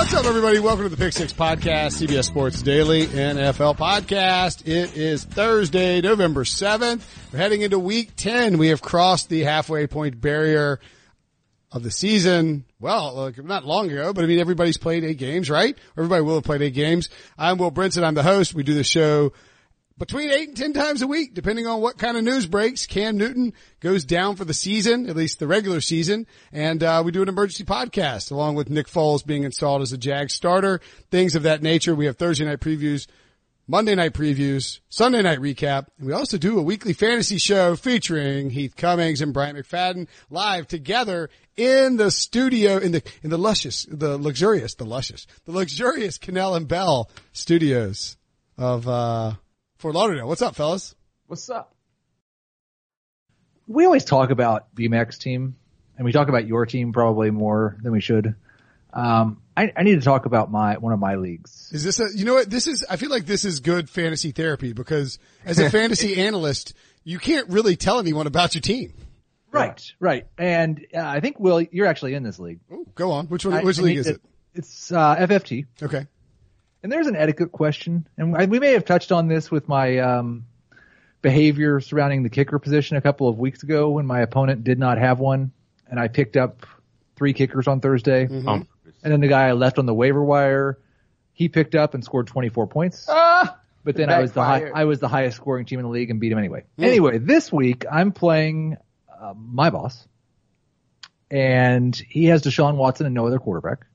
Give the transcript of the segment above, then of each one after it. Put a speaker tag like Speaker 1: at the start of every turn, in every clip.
Speaker 1: What's up, everybody? Welcome to the Pick Six Podcast, CBS Sports Daily NFL Podcast. It is Thursday, November 7th. We're heading into week 10. We have crossed the halfway point barrier of the season. Well, look, not long ago, but I mean, everybody's played eight games, right? Everybody will have played eight games. I'm Will Brinson. I'm the host. We do the show between eight and ten times a week, depending on what kind of news breaks. Cam Newton goes down for the season, at least the regular season, and uh, we do an emergency podcast along with Nick Foles being installed as a Jag starter, things of that nature. We have Thursday night previews, Monday night previews, Sunday night recap, and we also do a weekly fantasy show featuring Heath Cummings and Bryant McFadden live together in the studio in the in the luscious, the luxurious, the luscious, the luxurious Canal and Bell studios of. uh Fort Lauderdale. What's up, fellas?
Speaker 2: What's up? We always talk about BMac's team, and we talk about your team probably more than we should. Um, I, I, need to talk about my one of my leagues.
Speaker 1: Is this a? You know what? This is. I feel like this is good fantasy therapy because as a fantasy analyst, you can't really tell anyone about your team.
Speaker 2: Right, right. And uh, I think Will, you're actually in this league.
Speaker 1: Ooh, go on. Which one? Which I, league is it?
Speaker 2: It's uh, FFT.
Speaker 1: Okay.
Speaker 2: And there's an etiquette question, and we may have touched on this with my um, behavior surrounding the kicker position a couple of weeks ago when my opponent did not have one, and I picked up three kickers on Thursday. Mm-hmm. Um, and then the guy I left on the waiver wire, he picked up and scored 24 points.
Speaker 3: Ah,
Speaker 2: but then I was the high, I was the highest scoring team in the league and beat him anyway. Mm. Anyway, this week I'm playing uh, my boss, and he has Deshaun Watson and no other quarterback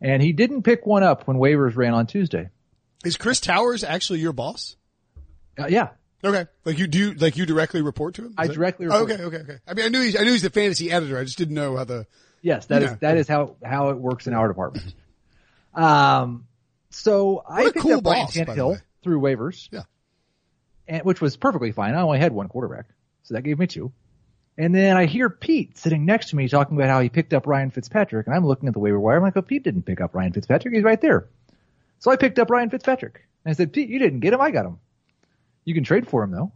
Speaker 2: and he didn't pick one up when waivers ran on Tuesday.
Speaker 1: Is Chris Towers actually your boss?
Speaker 2: Uh, yeah.
Speaker 1: Okay. Like you do, like you directly report to him? Is
Speaker 2: I
Speaker 1: that...
Speaker 2: directly report.
Speaker 1: Oh, okay, okay, okay. I mean, I knew he's, I knew he's the fantasy editor. I just didn't know how the.
Speaker 2: Yes, that is, that is how, how it works in our department. um, so I picked
Speaker 1: cool
Speaker 2: up Ryan Tannehill through waivers.
Speaker 1: Yeah.
Speaker 2: And, which was perfectly fine. I only had one quarterback. So that gave me two. And then I hear Pete sitting next to me talking about how he picked up Ryan Fitzpatrick, and I'm looking at the waiver wire. I'm like, oh, Pete didn't pick up Ryan Fitzpatrick. He's right there. So I picked up Ryan Fitzpatrick. And I said, Pete, you didn't get him. I got him. You can trade for him though.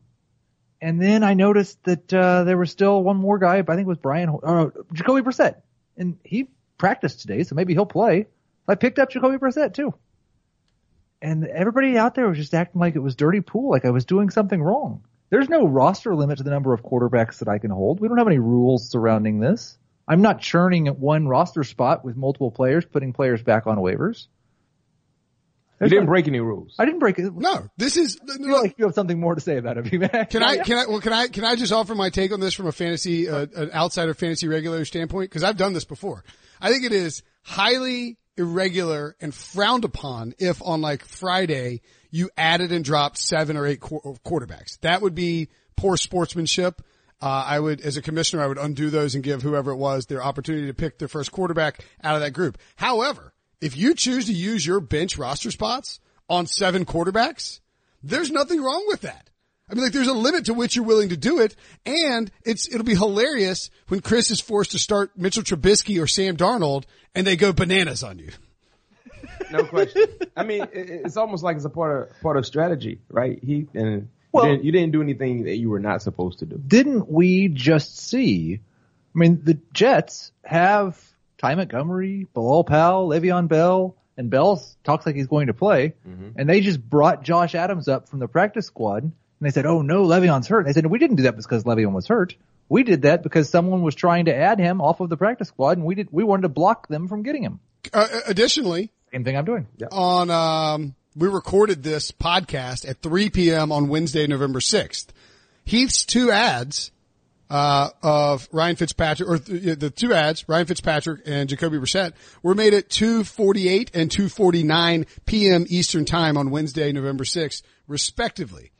Speaker 2: And then I noticed that uh, there was still one more guy. I think it was Brian, uh, Jacoby Brissett, and he practiced today, so maybe he'll play. I picked up Jacoby Brissett too. And everybody out there was just acting like it was dirty pool, like I was doing something wrong. There's no roster limit to the number of quarterbacks that I can hold. We don't have any rules surrounding this. I'm not churning at one roster spot with multiple players, putting players back on waivers.
Speaker 3: There's you didn't break any rules.
Speaker 2: I didn't break it.
Speaker 1: No, this is.
Speaker 2: I feel like you have something more to say about it, man.
Speaker 1: Can I? Can I? Well, can I? Can I just offer my take on this from a fantasy, uh, an outsider fantasy regulator standpoint? Because I've done this before. I think it is highly irregular and frowned upon if on like Friday you added and dropped seven or eight qu- quarterbacks. That would be poor sportsmanship. Uh, I would, as a commissioner, I would undo those and give whoever it was their opportunity to pick their first quarterback out of that group. However, if you choose to use your bench roster spots on seven quarterbacks, there's nothing wrong with that. I mean, like, there's a limit to which you're willing to do it, and it's it'll be hilarious when Chris is forced to start Mitchell Trubisky or Sam Darnold, and they go bananas on you
Speaker 3: no question. I mean, it's almost like it's a part of part of strategy, right? He and
Speaker 2: well,
Speaker 3: you didn't, you didn't do anything that you were not supposed to do.
Speaker 2: Didn't we just see? I mean, the Jets have Ty Montgomery, Bilal Powell, Le'Veon Bell, and Bell talks like he's going to play,
Speaker 3: Mm-hmm.
Speaker 2: and they just brought Josh Adams up from the practice squad, and they said, "Oh no, Le'Veon's hurt." And they said, "We didn't do that because Le'Veon was hurt. We did that because someone was trying to add him off of the practice squad, and we did we wanted to block them from getting him."
Speaker 1: Uh, additionally,
Speaker 2: Same thing I'm doing.
Speaker 1: on um we recorded this podcast at 3 p.m. on Wednesday, November 6th. Heath's two ads uh of Ryan Fitzpatrick or th- the two ads, Ryan Fitzpatrick and Jacoby Brissett were made at 2:48 and 2:49 p.m. Eastern Time on Wednesday, November 6th, respectively.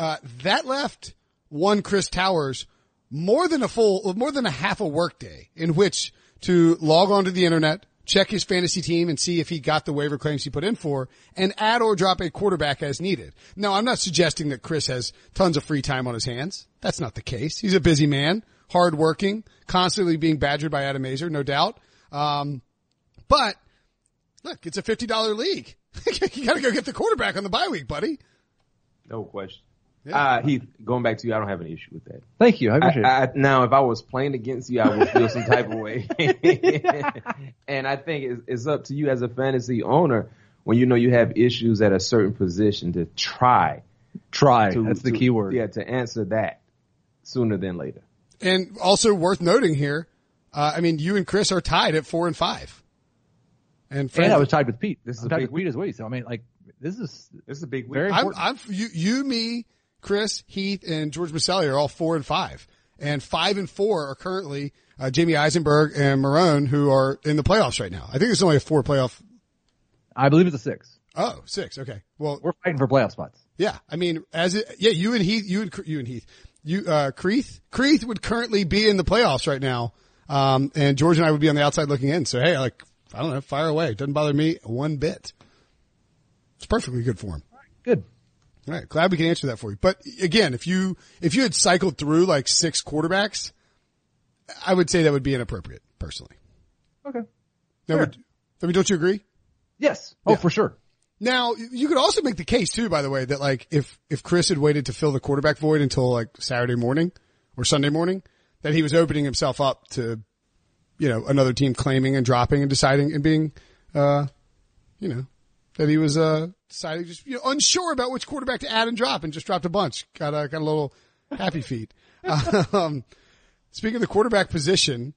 Speaker 1: Uh that left one Chris Towers more than a full more than a half a workday in which to log onto the internet, check his fantasy team and see if he got the waiver claims he put in for and add or drop a quarterback as needed. Now, I'm not suggesting that Chris has tons of free time on his hands. That's not the case. He's a busy man, hardworking, constantly being badgered by Adam Aizer, no doubt. Um, but look, it's a $50 league. you gotta go get the quarterback on the bye week, buddy.
Speaker 3: No question. Uh, Heath, going back to you, I don't have an issue with that.
Speaker 2: Thank you. I appreciate it.
Speaker 3: I, I, now, if I was playing against you, I would feel some type of way. and I think it's, it's up to you as a fantasy owner when you know you have issues at a certain position to try.
Speaker 2: Try.
Speaker 3: To,
Speaker 2: That's the
Speaker 3: to-
Speaker 2: key word.
Speaker 3: Yeah, to answer that sooner than later.
Speaker 1: And also worth noting here, uh, I mean, you and Chris are tied at four and five. And,
Speaker 2: And
Speaker 1: frankly,
Speaker 2: I was tied with Pete.
Speaker 3: This is
Speaker 2: I'm
Speaker 3: a
Speaker 2: tied
Speaker 3: big
Speaker 2: with Pete as well. So I mean, like, this is
Speaker 3: This is a big week.
Speaker 2: very
Speaker 1: I'm. I'm, you, you, me, Chris, Heath, and George Maselli are all four and five. And five and four are currently, uh, Jamey Eisenberg and Marone, who are in the playoffs right now. I think there's only a four playoff.
Speaker 2: I believe it's a six.
Speaker 1: Oh, six. Okay. Well,
Speaker 2: We're fighting for playoff spots.
Speaker 1: yeah. I mean, as it, yeah, you and Heath, you and, you and Heath, you, uh, Creeth, Creeth would currently be in the playoffs right now. Um, and George and I would be on the outside looking in. So, hey, like, I don't know, fire away. Doesn't bother me one bit. It's perfectly good for him.
Speaker 2: Good.
Speaker 1: All right. Glad we can answer that for you. But again, if you, if you had cycled through like six quarterbacks, I would say that would be inappropriate personally.
Speaker 2: Okay.
Speaker 1: Now,
Speaker 2: Sure.
Speaker 1: would, I mean, don't you agree?
Speaker 2: Yes. Oh,
Speaker 1: Yeah.
Speaker 2: for sure.
Speaker 1: Now, you could also make the case too, by the way, that like if, if Chris had waited to fill the quarterback void until like Saturday morning or Sunday morning, that he was opening himself up to, you know, another team claiming and dropping and deciding and being, uh, you know, that he was, uh, deciding just, you know, unsure about which quarterback to add and drop and just dropped a bunch. Got a, got a little happy feet. um, speaking of the quarterback position,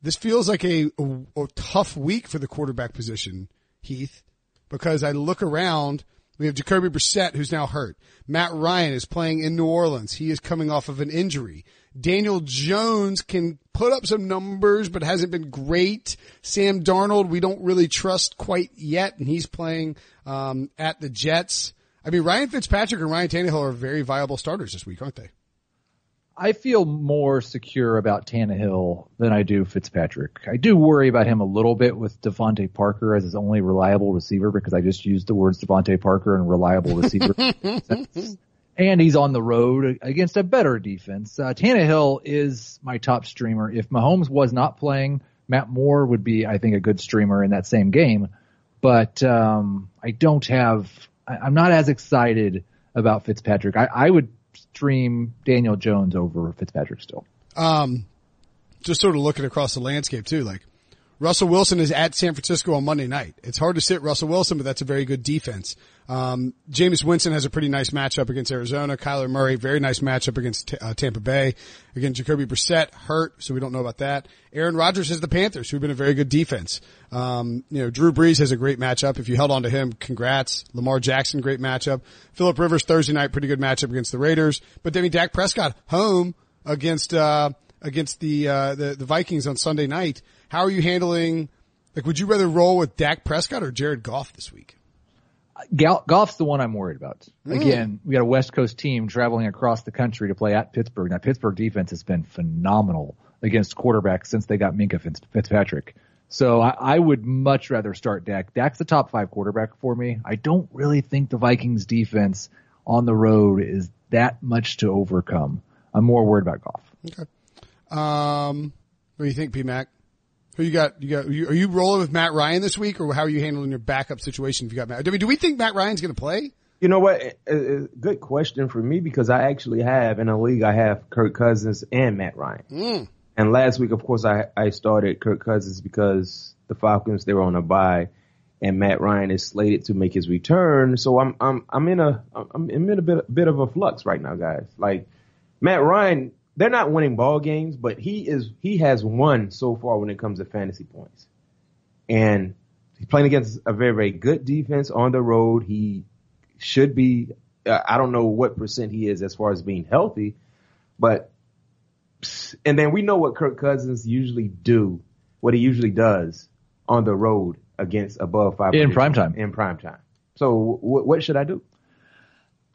Speaker 1: this feels like a, a, a tough week for the quarterback position, Heath because I look around. We have Jacoby Brissett, who's now hurt. Matt Ryan is playing in New Orleans. He is coming off of an injury. Daniel Jones can put up some numbers, but hasn't been great. Sam Darnold, we don't really trust quite yet, and he's playing um, at the Jets. I mean, Ryan Fitzpatrick and Ryan Tannehill are very viable starters this week, aren't they?
Speaker 2: I feel more secure about Tannehill than I do Fitzpatrick. I do worry about him a little bit with DeVante Parker as his only reliable receiver because I just used the words DeVante Parker and reliable receiver. and he's on the road against a better defense. Uh, Tannehill is my top streamer. If Mahomes was not playing, Matt Moore would be, I think, a good streamer in that same game. But um, I don't have. I, I'm not as excited about Fitzpatrick. I, I would stream Daniel Jones over Fitzpatrick still.
Speaker 1: Um, just sort of looking across the landscape too, like Russell Wilson is at San Francisco on Monday night. It's hard to sit Russell Wilson, but that's a very good defense. Um, Jameis Winston has a pretty nice matchup against Arizona. Kyler Murray, very nice matchup against uh, Tampa Bay. Again, Jacoby Brissett hurt, so we don't know about that. Aaron Rodgers has the Panthers, who've been a very good defense. Um, you know, Drew Brees has a great matchup. If you held on to him, congrats. Lamar Jackson, great matchup. Philip Rivers Thursday night, pretty good matchup against the Raiders. But I mean, Dak Prescott home against, uh, against the, uh, the, the Vikings on Sunday night. How are you handling, like, would you rather roll with Dak Prescott or Jared Goff this week?
Speaker 2: Gal- Goff's the one I'm worried about. Again, we got a West Coast team traveling across the country to play at Pittsburgh. Now, Pittsburgh defense has been phenomenal against quarterbacks since they got Minkah Fitzpatrick. So I, I would much rather start Dak. Dak's the top five quarterback for me. I don't really think the Vikings defense on the road is that much to overcome. I'm more worried about Goff.
Speaker 1: Okay. Um, what do you think, B-Mac? Who you got? You got? Are you, are you rolling with Matt Ryan this week, or how are you handling your backup situation if you got Matt? I mean, do we think Matt Ryan's going to play?
Speaker 3: You know what? A, a good question for me because I actually have in a league I have Kirk Cousins and Matt Ryan.
Speaker 1: Mm.
Speaker 3: And last week, of course, I I started Kirk Cousins because the Falcons they were on a bye, and Matt Ryan is slated to make his return. So I'm I'm I'm in a I'm in a bit bit of a flux right now, guys. Like Matt Ryan, they're not winning ball games, but he is he has won so far when it comes to fantasy points, and he's playing against a very very good defense on the road. He should be. Uh, I don't know what percent he is as far as being healthy, but and then we know what Kirk Cousins usually do, what he usually does on the road against above five
Speaker 2: in prime time.
Speaker 3: In prime time. So w- what should I do?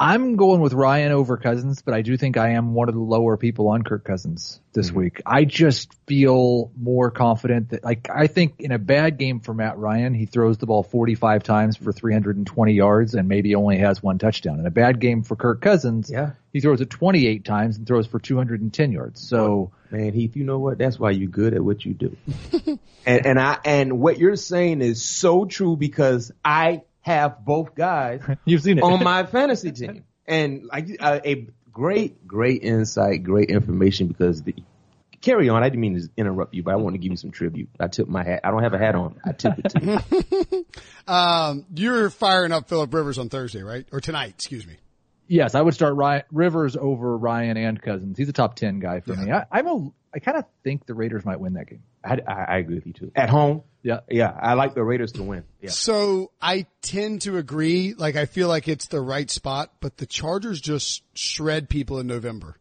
Speaker 2: I'm going with Ryan over Cousins, but I do think I am one of the lower people on Kirk Cousins this mm-hmm. week. I just feel more confident that, like, I think in a bad game for Matt Ryan, he throws the ball 45 times for 320 yards and maybe only has one touchdown. In a bad game for Kirk Cousins,
Speaker 3: yeah.
Speaker 2: he throws it 28 times and throws for 210 yards. So,
Speaker 3: man, Heath, you know what? That's why you're good at what you do. and, and I, and what you're saying is so true because I have both guys
Speaker 2: You've seen it.
Speaker 3: on my fantasy team. And like uh, a great, great insight, great information because the, carry on. I didn't mean to interrupt you, but I want to give you some tribute. I took my hat. I don't have a hat on. I took it to
Speaker 1: you. um, you're firing up Philip Rivers on Thursday, right? Or tonight, excuse me.
Speaker 2: Yes, I would start Ryan, Rivers over Ryan and Cousins. He's a top 10 guy for yeah. me. I, I'm a, I kind of think the Raiders might win that game.
Speaker 3: I, I, I, agree with you too. At home?
Speaker 2: Yeah.
Speaker 3: Yeah. I like the Raiders to win. Yeah.
Speaker 1: So I tend to agree. Like I feel like it's the right spot, but the Chargers just shred people in November.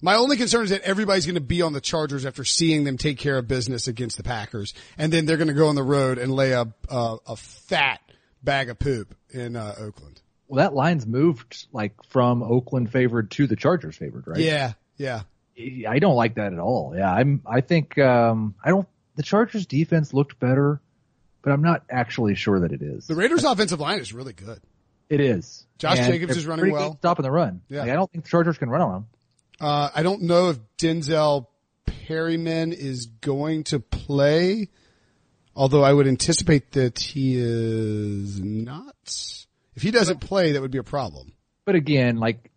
Speaker 1: My only concern is that everybody's going to be on the Chargers after seeing them take care of business against the Packers, and then they're going to go on the road and lay a a, a fat bag of poop in uh, Oakland.
Speaker 2: Well, that line's moved like from Oakland favored to the Chargers favored, right?
Speaker 1: Yeah, yeah.
Speaker 2: I don't like that at all. Yeah, I'm. I think um, I don't. The Chargers defense looked better, but I'm not actually sure that it is.
Speaker 1: The Raiders' offensive line is really good.
Speaker 2: It is.
Speaker 1: Josh and Jacobs is running well.
Speaker 2: Stopping the run. Yeah. Like, I don't think the Chargers can run on him.
Speaker 1: Uh, I don't know if Denzel Perryman is going to play, although I would anticipate that he is not. If he doesn't play, that would be a problem.
Speaker 2: But again, like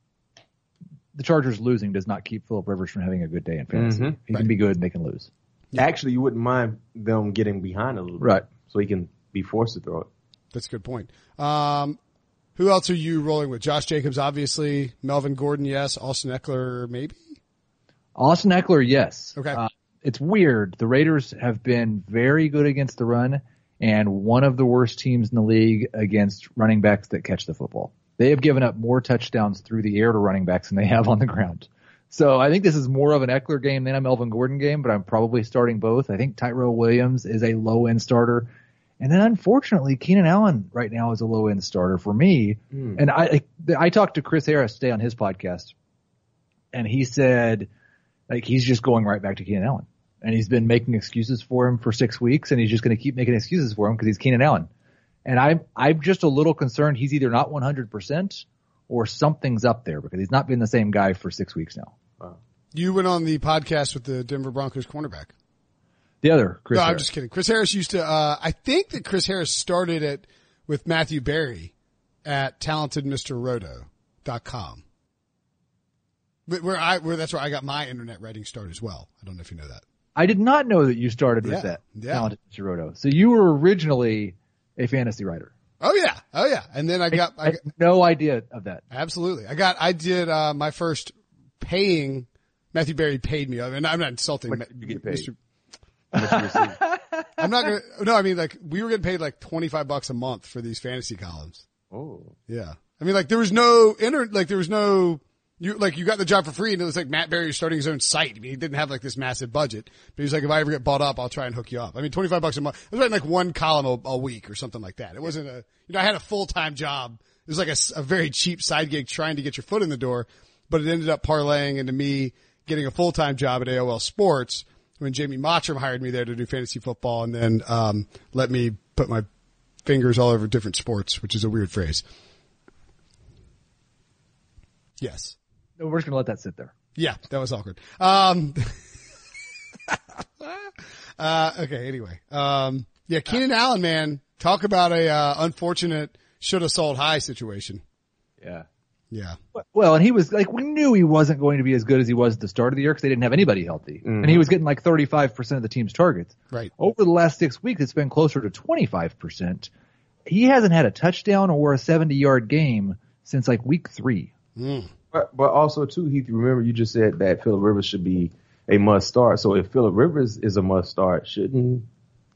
Speaker 2: the Chargers losing does not keep Philip Rivers from having a good day in fantasy. Mm-hmm. He right. can be good and they can lose.
Speaker 3: Actually, you wouldn't mind them getting behind a little bit.
Speaker 2: Right.
Speaker 3: So he can be forced to throw it.
Speaker 1: That's a good point. Um, who else are you rolling with? Josh Jacobs, obviously. Melvin Gordon, yes. Austin Ekeler, maybe?
Speaker 2: Austin Ekeler, yes.
Speaker 1: Okay. Uh,
Speaker 2: it's weird. The Raiders have been very good against the run and one of the worst teams in the league against running backs that catch the football. They have given up more touchdowns through the air to running backs than they have on the ground. So I think this is more of an Ekeler game than a Melvin Gordon game, but I'm probably starting both. I think Tyrell Williams is a low end starter. And then unfortunately, Keenan Allen right now is a low end starter for me. Mm. And I, I talked to Chris Harris today on his podcast and he said like he's just going right back to Keenan Allen and he's been making excuses for him for six weeks and he's just going to keep making excuses for him because he's Keenan Allen. And I'm, I'm just a little concerned he's either not 100% or something's up there because he's not been the same guy for six weeks now. Wow.
Speaker 1: You went on the podcast with the Denver Broncos cornerback.
Speaker 2: The other Chris.
Speaker 1: No,
Speaker 2: Harris.
Speaker 1: I'm just kidding. Chris Harris used to. Uh, I think that Chris Harris started it with Matthew Berry at talentedmrroto.com. Where I where that's where I got my internet writing start as well. I don't know if you know that.
Speaker 2: I did not know that you started with
Speaker 1: yeah,
Speaker 2: that
Speaker 1: yeah.
Speaker 2: talented Mr. So you were originally a fantasy writer.
Speaker 1: Oh yeah, oh yeah, and then I got, I,
Speaker 2: I got no idea of that.
Speaker 1: Absolutely, I got I did uh, my first paying. Matthew Berry paid me, I and I'm not insulting.
Speaker 3: What you get paid? Mr.
Speaker 1: I'm not gonna. No, I mean like we were getting paid like 25 bucks a month for these fantasy columns.
Speaker 3: Oh,
Speaker 1: yeah. I mean like there was no inter, like there was no you like you got the job for free and it was like Matt Berry starting his own site. I mean, he didn't have like this massive budget, but he's like, if I ever get bought up, I'll try and hook you up. I mean, 25 bucks a month. I was writing like one column a, a, week or something like that. It wasn't a, you know, I had a full-time job. It was like a, a very cheap side gig trying to get your foot in the door, but it ended up parlaying into me getting a full-time job at AOL Sports when Jamie Mottram hired me there to do fantasy football and then, um, let me put my fingers all over different sports, which is a weird phrase. Yes.
Speaker 2: We're just gonna let that sit there.
Speaker 1: Yeah, that was awkward. Um, uh, okay. Anyway, um, yeah, Keenan uh, Allen, man, talk about a uh, unfortunate should have sold high situation.
Speaker 2: Yeah.
Speaker 1: Yeah.
Speaker 2: Well, and he was like, we knew he wasn't going to be as good as he was at the start of the year because they didn't have anybody healthy. Mm-hmm. And he was getting like 35% of the team's targets.
Speaker 1: Right.
Speaker 2: Over the last six weeks, it's been closer to 25%. he hasn't had a touchdown or a 70 yard game since like week three.
Speaker 3: But but also too, Heath. Remember, you just said that Philip Rivers should be a must start. So if Philip Rivers is a must start, shouldn't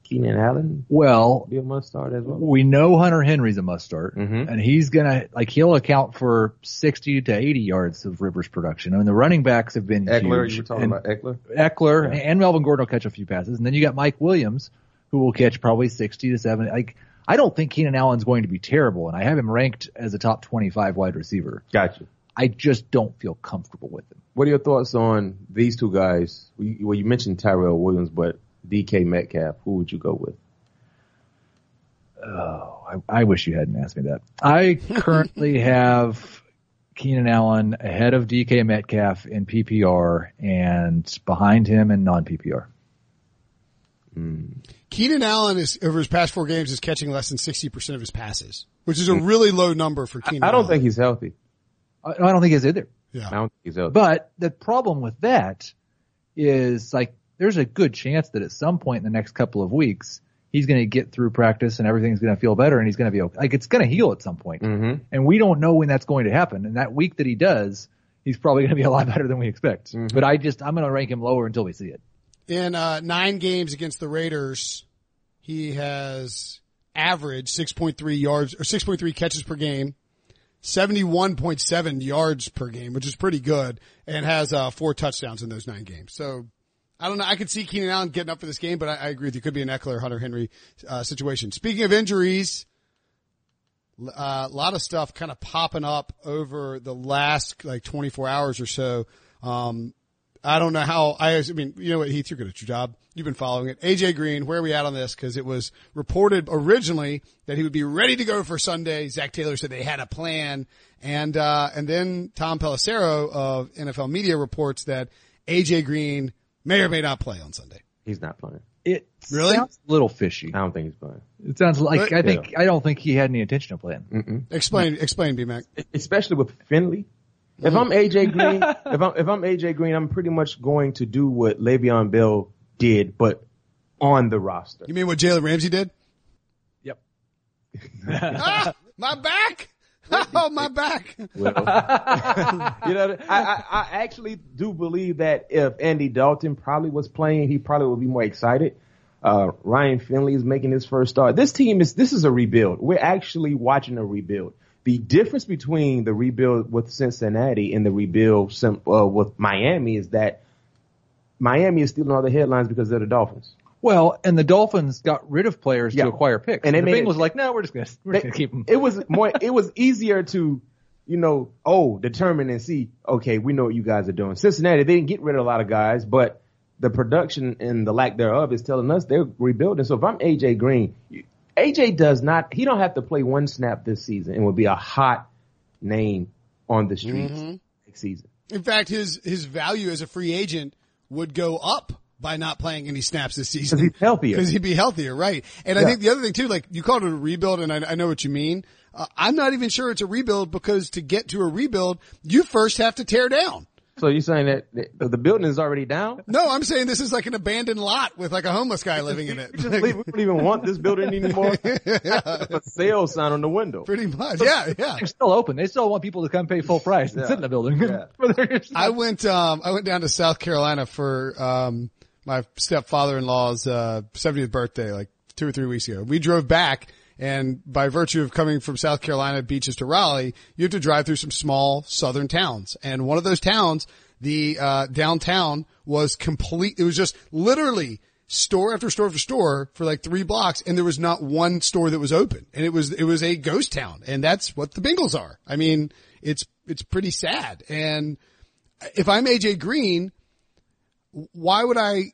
Speaker 3: Keenan Allen
Speaker 2: Well,
Speaker 3: be a must start as well?
Speaker 2: we know Hunter Henry's a must start,
Speaker 3: Mhm.
Speaker 2: and he's gonna like he'll account for 60 to 80 yards of Rivers production. I mean, the running backs have been
Speaker 3: Ekeler,
Speaker 2: huge.
Speaker 3: you were talking
Speaker 2: and
Speaker 3: about Ekeler.
Speaker 2: Ekeler
Speaker 3: Yeah.
Speaker 2: and Melvin Gordon will catch a few passes, and then you got Mike Williams who will catch probably 60 to 70. Like I don't think Keenan Allen's going to be terrible, and I have him ranked as a top 25 wide receiver.
Speaker 3: Gotcha.
Speaker 2: I just don't feel comfortable with him.
Speaker 3: What are your thoughts on these two guys? Well, you, mentioned Tyrell Williams, but DK Metcalf. Who would you go with?
Speaker 2: Oh, I, I wish you hadn't asked me that. I currently have Keenan Allen ahead of DK Metcalf in PPR and behind him in non PPR. Hmm.
Speaker 1: Keenan Allen is over his past four games is catching less than sixty percent of his passes, which is a hmm. really low number for Keenan.
Speaker 3: I don't
Speaker 1: Allen.
Speaker 3: think he's healthy.
Speaker 2: I, I don't think he is either.
Speaker 1: Yeah.
Speaker 3: I don't think he's healthy.
Speaker 2: But the problem with that is like there's a good chance that at some point in the next couple of weeks he's going to get through practice and everything's going to feel better and he's going to be okay. Like it's going to heal at some point.
Speaker 3: mm-hmm.
Speaker 2: and we don't know when that's going to happen. And that week that he does, he's probably going to be a lot better than we expect. But I just I'm going to rank him lower until we see it.
Speaker 1: In uh, nine games against the Raiders, he has averaged six point three yards or six point three catches per game. 71.7 yards per game, which is pretty good, and has uh, four touchdowns in those nine games. So I don't know. I could see Keenan Allen getting up for this game, but I, I agree with you. Could be an Ekeler, Hunter Henry uh, situation. Speaking of injuries, uh, a lot of stuff kind of popping up over the last like 24 hours or so. Um, I don't know how I, I mean, you know what, Heath, you're good at your job. You've been following it. AJ Green, where are we at on this? Cause it was reported originally that he would be ready to go for Sunday. Zac Taylor said they had a plan. And, uh, and then Tom Pelissero of NFL media reports that AJ Green may or may not play on Sunday.
Speaker 3: He's not playing.
Speaker 2: It
Speaker 1: Really?
Speaker 2: sounds a little fishy.
Speaker 3: I don't think he's playing.
Speaker 2: It sounds like
Speaker 1: But-
Speaker 2: I think I don't think he had any intention of playing.
Speaker 1: Explain, explain, B-Mac.
Speaker 3: especially with Finley. If I'm AJ Green, if I'm if I'm AJ Green, I'm pretty much going to do what Le'Veon Bell did, but on the roster.
Speaker 1: You mean what Jalen Ramsey did?
Speaker 2: Yep.
Speaker 1: ah, my back! Oh, my back!
Speaker 3: Well, you know, I, I I actually do believe that if Andy Dalton probably was playing, he probably would be more excited. Uh, Ryan Finley is making his first start. This team is this is a rebuild. We're actually watching a rebuild. The difference between the rebuild with Cincinnati and the rebuild uh, with Miami is that Miami is stealing all the headlines because they're the Dolphins.
Speaker 2: Well, and the Dolphins got rid of players
Speaker 3: Yeah.
Speaker 2: to acquire picks,
Speaker 3: And
Speaker 2: and, the Bengals
Speaker 3: it-
Speaker 2: like, no, we're just gonna we're just gonna keep them.
Speaker 3: It was more. It was easier to, you know, oh, determine and see. Okay, we know what you guys are doing. Cincinnati, they didn't get rid of a lot of guys, but the production and the lack thereof is telling us they're rebuilding. So if I'm AJ Green, you- AJ does not. He don't have to play one snap this season and will be a hot name on the streets next season.
Speaker 1: In fact, his his value as a free agent would go up by not playing any snaps this season.
Speaker 3: 'Cause he's healthier.
Speaker 1: Because he'd be healthier, right? And I think the other thing too, like you called it a rebuild, and I, I know what you mean. Uh, I'm not even sure it's a rebuild because to get to a rebuild, you first have to tear down.
Speaker 3: So you're saying that the, the building is already down?
Speaker 1: No, I'm saying this is like an abandoned lot with like a homeless guy living in it.
Speaker 3: Just leave- we don't even want this building anymore. yeah. a sale sign on the window.
Speaker 1: Pretty much, yeah, yeah.
Speaker 2: They're still open. They still want people to come pay full price and
Speaker 3: Yeah.
Speaker 2: sit in the building.
Speaker 3: Yeah.
Speaker 2: But they're just-
Speaker 1: I went um I went down to South Carolina for um my stepfather-in-law's uh 70th birthday like 2 or 3 weeks ago. We drove back and by virtue of coming from South Carolina beaches to Raleigh, you have to drive through some small southern towns. And one of those towns, the uh downtown was complete it was just literally store after store after store for like three blocks and there was not one store that was open. And it was it was a ghost town. And that's what the Bengals are. I mean, it's it's pretty sad. And if I'm AJ Green, why would I?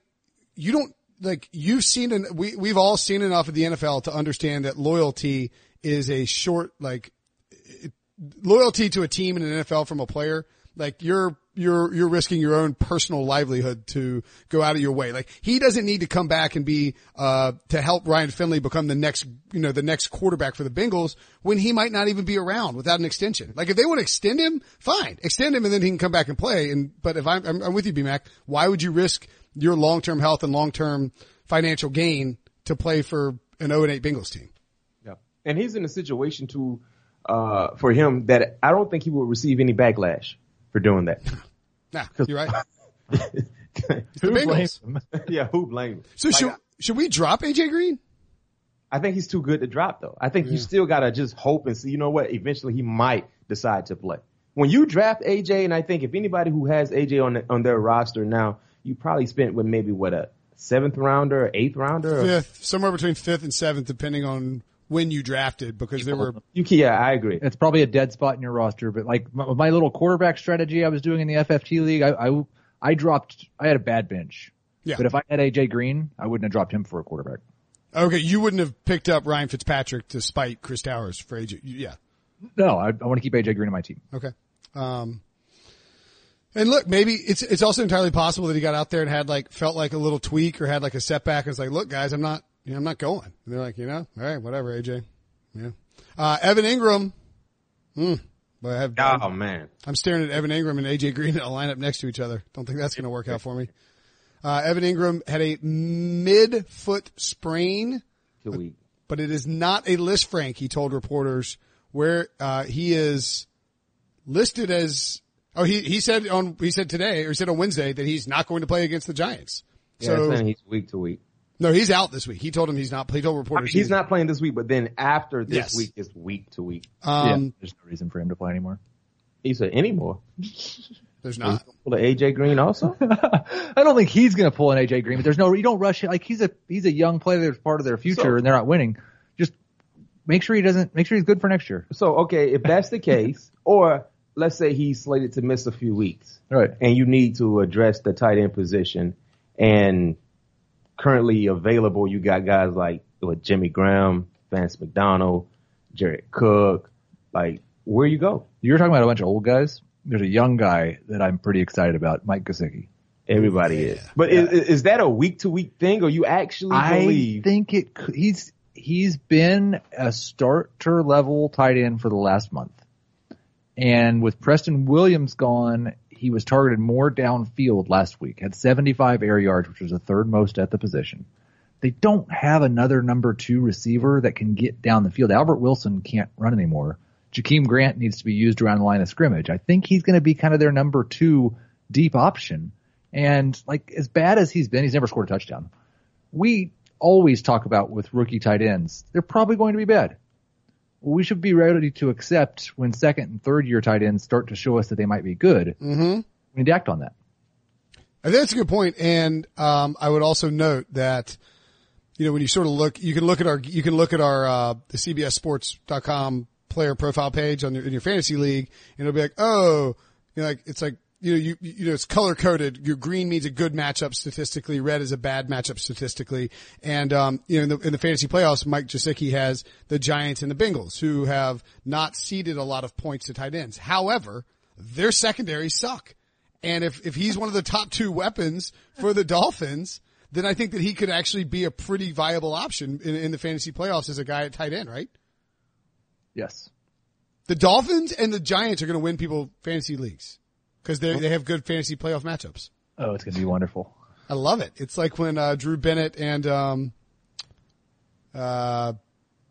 Speaker 1: You don't like you've seen and we we've all seen enough of the NFL to understand that loyalty is a short like it- loyalty to a team in an NFL from a player. Like you're you're you're risking your own personal livelihood to go out of your way. Like he doesn't need to come back and be uh to help Ryan Finley become the next you know the next quarterback for the Bengals when he might not even be around without an extension. Like if they want to extend him, fine, extend him and then he can come back and play. And but if I'm I'm, I'm with you, BMac, why would you risk your long term health and long term financial gain to play for an 0 and 8 Bengals team?
Speaker 3: Yeah, and he's in a situation to uh, for him that I don't think he will receive any backlash for doing that.
Speaker 1: Nah, you're right.
Speaker 2: Who blames him?
Speaker 3: yeah, who blame him?
Speaker 1: So
Speaker 3: Like,
Speaker 1: should should we drop AJ Green?
Speaker 3: I think he's too good to drop though. I think you still gotta just hope and see. You know what? Eventually, he might decide to play. When you draft AJ, and I think if anybody who has AJ on the, on their roster now, you probably spent with maybe what a seventh rounder, eighth rounder. or-
Speaker 1: Fifth, somewhere between fifth and seventh, depending on when you drafted, because there were
Speaker 3: You can, yeah, I agree.
Speaker 2: It's probably a dead spot in your roster, but like my, my little quarterback strategy I was doing in the FFT league, I, I I dropped. I had a bad bench.
Speaker 1: Yeah.
Speaker 2: But if I had AJ Green, I wouldn't have dropped him for a quarterback.
Speaker 1: okay. You wouldn't have picked up Ryan Fitzpatrick to spite Chris Towers for AJ. Yeah.
Speaker 2: No, I, I want to keep AJ Green on my team.
Speaker 1: Okay. Um, and look, maybe it's it's also entirely possible that he got out there and had like felt like a little tweak or had like a setback. And it's like, look, guys, I'm not, you know, I'm not going. And they're like, you know, all right, whatever, AJ. Yeah. Uh, Evan Engram. Hmm. But I have,
Speaker 3: Oh man,
Speaker 1: I'm staring at Evan Engram and AJ Green in a lineup next to each other. Don't think that's going to work out for me. Uh, Evan Engram had a mid foot sprain
Speaker 3: good week.
Speaker 1: but it is not a Lisfranc, he told reporters, where uh, he is listed as oh he he said on he said today or he said on Wednesday that he's not going to play against the Giants.
Speaker 3: Yeah,
Speaker 1: so
Speaker 3: saying he's week to week.
Speaker 1: no, he's out this week. He told him he's not. He told
Speaker 3: I
Speaker 1: reporters
Speaker 3: mean, he's not playing this week, but then after this
Speaker 1: Yes.
Speaker 3: week is week to week.
Speaker 1: Um,
Speaker 2: yeah, there's no reason for him to play anymore.
Speaker 3: He said anymore.
Speaker 1: there's not.
Speaker 3: Well, AJ Green also.
Speaker 2: I don't think he's going to pull an AJ Green, but there's no, you don't rush it. Like he's a, he's a young player that's part of their future
Speaker 3: So-
Speaker 2: and they're not winning. Just make sure he doesn't, make sure he's good for next year.
Speaker 3: so okay, if that's the case, or let's say he's slated to miss a few weeks,
Speaker 2: All right.
Speaker 3: and you need to address the tight end position, and currently available, you got guys like what, Jimmy Graham, Vance McDonald, Jared Cook. Like, where you go?
Speaker 2: You're talking about a bunch of old guys. There's a young guy that I'm pretty excited about, Mike Gesicki.
Speaker 3: Everybody is. But is, is that a week to week thing, or you actually
Speaker 2: I
Speaker 3: believe?
Speaker 2: think it, he's, he's been a starter level tight end for the last month. And with Preston Williams gone, he was targeted more downfield last week, had 75 air yards, which was the third most at the position. They don't have another number two receiver that can get down the field. Albert Wilson can't run anymore. Jakeem Grant needs to be used around the line of scrimmage. I think he's going to be kind of their number two deep option. And like as bad as he's been, he's never scored a touchdown. We always talk about with rookie tight ends, they're probably going to be bad. We should be ready to accept when second and third year tight ends start to show us that they might be good. Mm-hmm. We need to act on that.
Speaker 1: I think that's a good point. And, um, I would also note that, you know, when you sort of look, you can look at our, you can look at our, uh, the CBSSports.com player profile page on your, in your fantasy league and it'll be like, oh, you know, like, it's like, you know, you, you know, it's color coded. Your green means a good matchup statistically. Red is a bad matchup statistically. And, um, you know, in the, in the fantasy playoffs, Mike Gesicki has the Giants and the Bengals who have not ceded a lot of points to tight ends. However, their secondaries suck. And if, if he's one of the top two weapons for the Dolphins, then I think that he could actually be a pretty viable option in, in the fantasy playoffs as a guy at tight end, right?
Speaker 2: Yes.
Speaker 1: The Dolphins and the Giants are going to win people fantasy leagues because they they have good fantasy playoff matchups.
Speaker 2: Oh, it's going to be wonderful.
Speaker 1: I love it. It's like when uh, Drew Bennett and um, uh,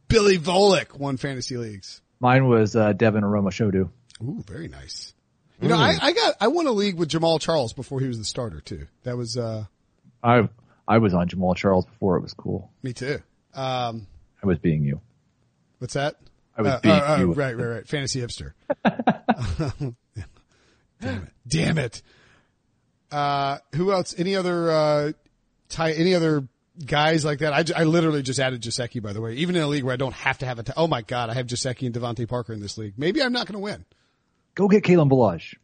Speaker 1: Billy Volek won fantasy leagues.
Speaker 2: Mine was uh, Devin Aromashodu.
Speaker 1: Ooh, very nice. You know, I, I got I won a league with Jamaal Charles before he was the starter too. That was uh,
Speaker 2: I I was on Jamaal Charles before it was cool.
Speaker 1: me too. Um,
Speaker 2: I was being you.
Speaker 1: what's that?
Speaker 2: I was
Speaker 1: Uh,
Speaker 2: being
Speaker 1: uh, uh,
Speaker 2: you.
Speaker 1: right, right, right. Fantasy hipster. Damn it. Damn it. Uh, who else? Any other, uh, tie, any other guys like that? I, I literally just added Gesicki, by the way, even in a league where I don't have to have a, t- oh my God, I have Gesicki and DeVante Parker in this league. Maybe I'm not going to win.
Speaker 2: Go get Kalen Ballage.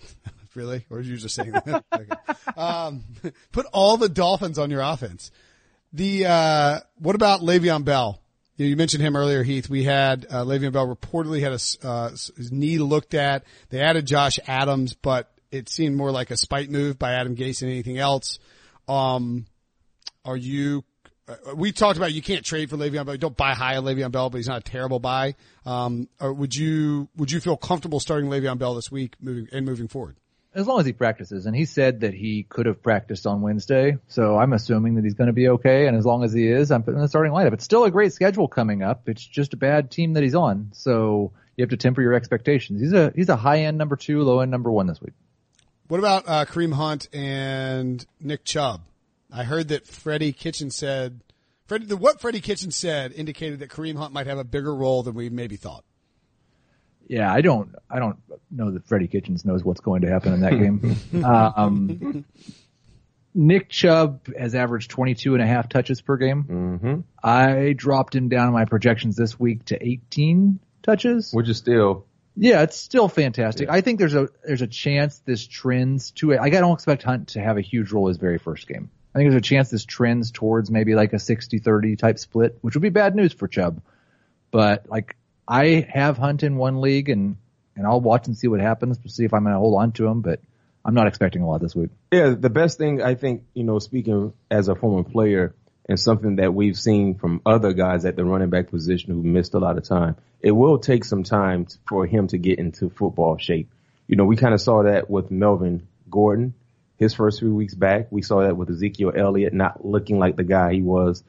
Speaker 1: Really? Or are you just saying that? okay. um, put all the Dolphins on your offense. The, uh, what about Le'Veon Bell? You, know, you mentioned him earlier, Heath. We had, uh, Le'Veon Bell reportedly had a, uh, his knee looked at. They added Josh Adams, but it seemed more like a spite move by Adam Gase than anything else. Um, are you, uh, we talked about you can't trade for Le'Veon Bell. Don't buy high on Le'Veon Bell, but he's not a terrible buy. Um, would you, would you feel comfortable starting Le'Veon Bell this week moving, and moving forward?
Speaker 2: As long as he practices, and he said that he could have practiced on Wednesday, so I'm assuming that he's going to be okay. And as long as he is, I'm putting the starting lineup. It's still a great schedule coming up. It's just a bad team that he's on, so you have to temper your expectations. He's a he's a high end number two, low end number one this week.
Speaker 1: What about uh, Kareem Hunt and Nick Chubb? I heard that Freddie Kitchen said, Freddie, what Freddie Kitchen said indicated that Kareem Hunt might have a bigger role than we maybe thought.
Speaker 2: Yeah, I don't, I don't know that Freddie Kitchens knows what's going to happen in that game. um, Nick Chubb has averaged 22 and a half touches per game.
Speaker 3: Mm-hmm.
Speaker 2: I dropped him down in my projections this week to 18 touches.
Speaker 3: Which is still
Speaker 2: Yeah, it's still fantastic. I think there's a there's a chance this trends to it. I don't expect Hunt to have a huge role his very first game. I think there's a chance this trends towards maybe like a 60-30 type split, which would be bad news for Chubb. But like I have Hunt in one league and and I'll watch and see what happens to see if I'm going to hold on to him, but I'm not expecting a lot this week.
Speaker 3: Yeah, the best thing I think, you know, speaking as a former player and something that we've seen from other guys at the running back position who missed a lot of time, it will take some time for him to get into football shape. You know, we kind of saw that with Melvin Gordon his first few weeks back. We saw that with Ezekiel Elliott not looking like the guy he was,